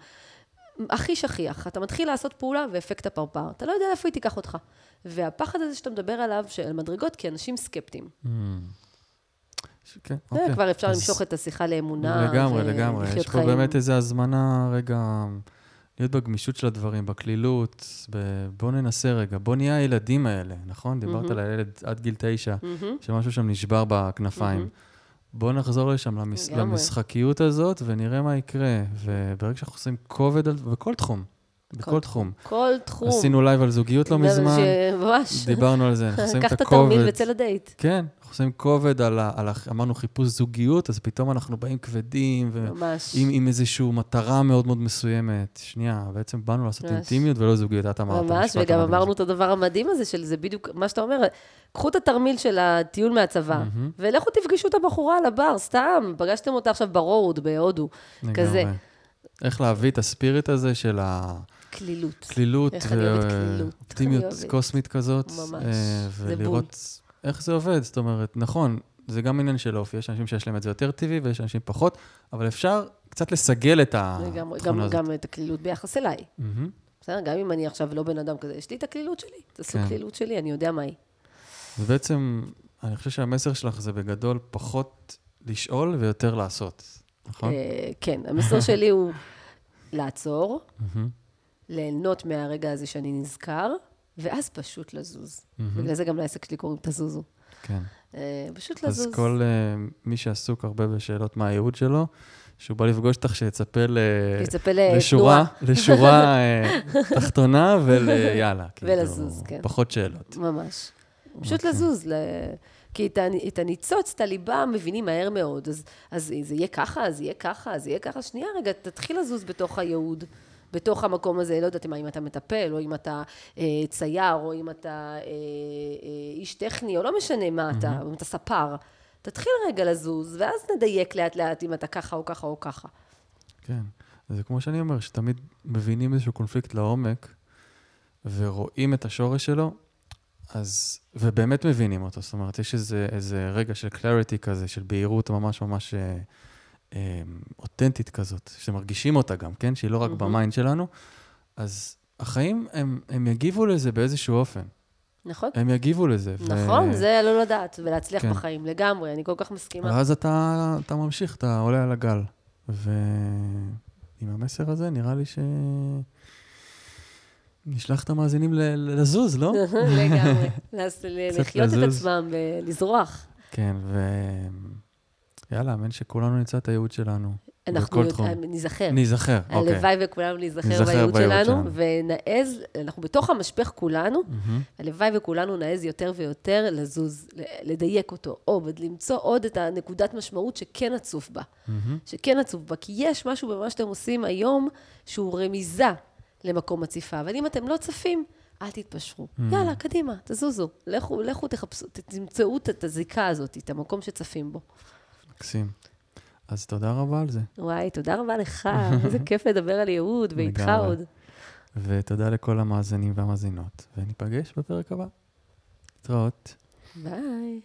הכי שכיח. אתה מתחיל לעשות פעולה ואפקט הפרפר. אתה לא יודע איפה היא תיקח אותך. והפחד הזה שאתה מדבר עליו, של מדרגות, כי אנשים סקפטיים. כן, זה אוקיי. כבר אפשר למשוך את השיחה לאמונה. לגמרי, לגמרי. יש פה. באמת איזו הזמנה רגע להיות בגמישות של הדברים, בקלילות, ב- בוא ננסה רגע, בוא נהיה הילדים האלה, נכון? דיברת מהמם. על הילד עד גיל תשע, מהמם. שמשהו שם נשבר בכנפיים. מהמם. בוא נחזור לשם, למש... למשחקיות הזאת, ונראה מה יקרה. וברגע שאנחנו עושים כובד על... בכל תחום, בכל כל תחום. כל תחום. עשינו live על זוגיות לא זה מזמן, ממש. דיברנו על זה, אנחנו [laughs] עושים קח את את התרמיל הכובד. וצא לדייט. כן, אנחנו עושים כובד על, ה, על ה... אמרנו חיפוש זוגיות, אז פתאום אנחנו באים כבדים, ו... ממש. עם, עם איזושהי מטרה מאוד מאוד מסוימת. שנייה, בעצם באנו לעשות ממש. אינטימיות ולא זוגיות, את אמרת. ממש, וגם אמרנו את הדבר המדהים הזה, של זה בדיוק מה שאתה אומר, קחו את התרמיל של הטיול מהצבא. ולכו תפגשו את הבחורה על הבר, סתם, פגשתם אותה עכשיו ב road, בהודו. כזה. איך להביא את הספיריט הזה של קלילות. הקלילות, איך אני אוהבת קלילות, איך אוהבת. קוסמית כזאת. ממש. אה, זה ולראות איך זה עובד. זאת אומרת, נכון, זה גם עניין של אופי, יש אנשים שיש להם את זה יותר טבעי ויש אנשים פחות, אבל אפשר קצת לסגל את התכונה גם, הזאת. גם את הקלילות ביחס אליי. בסדר? גם אם אני עכשיו לא בן אדם כזה, יש לי את הקלילות שלי. תעשו כן. קלילות שלי, אני יודע מה היא. ובעצם, אני חושב שהמסר שלך זה בגדול פחות לשאול ויותר לעשות, נכון? אה, כן, המסר שלי הוא לעצור, מהמם. ליהנות מהרגע הזה שאני נזכר, ואז פשוט לזוז. בגלל זה גם לעסק שלי קוראים תזוזו. כן. אה, פשוט לזוז. אז כל uh, מי שעסוק הרבה בשאלות מה הייעוד שלו, שהוא בא לפגוש אותך, שיצפה ל... יצפה לשורה. [laughs] לשורה אה, תחתונה וליאללה. [laughs] ולזוז, כן. פחות שאלות. ממש. פשוט אוקיי. לזוז. ל... כי את, את הניצוץ, את הליבה, מבינים מהר מאוד. אז, אז זה יהיה ככה, אז יהיה ככה, אז יהיה ככה. שנייה רגע, תתחיל לזוז בתוך הייעוד, בתוך המקום הזה. לא יודעת מה, אם אתה מטפל, או אם אתה אה, צייר, או אם אתה אה, אה, איש טכני, או לא משנה מה אתה, או אם אתה ספר. תתחיל רגע לזוז, ואז נדייק לאט-לאט אם אתה ככה או ככה או ככה. כן. זה כמו שאני אומר, שתמיד מבינים איזשהו קונפליקט לעומק, ורואים את השורש שלו, אז, ובאמת מבינים אותו. זאת אומרת, יש איזה, איזה רגע של clarity כזה, של בהירות ממש ממש אה, אה, אותנטית כזאת, שמרגישים אותה גם, כן? שהיא לא רק מהמם. ב mind שלנו. אז החיים, הם, הם יגיבו לזה באיזשהו אופן. נכון? הם יגיבו לזה. ו- נכון, זה לא לדעת, ולהצליח כן. בחיים, לגמרי, אני כל כך מסכימה. ואז אתה, אתה ממשיך, אתה עולה על הגל. ועם המסר הזה, נראה לי ש... נשלח את המאזינים ל- לזוז, לא? [laughs] לגמרי. [laughs] לחיות את. עצמם ולזרוח. כן, ו... יאללה, אמן שכולנו נמצא את הייעוד שלנו. אנחנו. ניזכר. ניזכר, אוקיי. הלוואי וכולנו ניזכר בייעוד שלנו, שלנו. ונעז, אנחנו בתוך המשפך כולנו. הלוואי וכולנו נעז יותר ויותר לזוז, לדייק אותו, או למצוא עוד את הנקודת משמעות שכן עצוב בה. שכן עצוב בה, כי יש משהו במה שאתם עושים היום שהוא רמיזה למקום עציפה, אבל אם אתם לא צפים, אל תתפשרו. Mm. יאללה, קדימה, תזוזו. לכו, לכו תחפשו, תמצאו את הזיקה הזאת, את המקום שצפים בו. מקסים. אז תודה רבה על זה. וואי, תודה רבה לך, [laughs] איזה כיף לדבר על ייעוד, ואיתך. עוד. ותודה לכל המאזינים והמאזינות, וניפגש בפרק הבא. להתראות. ביי.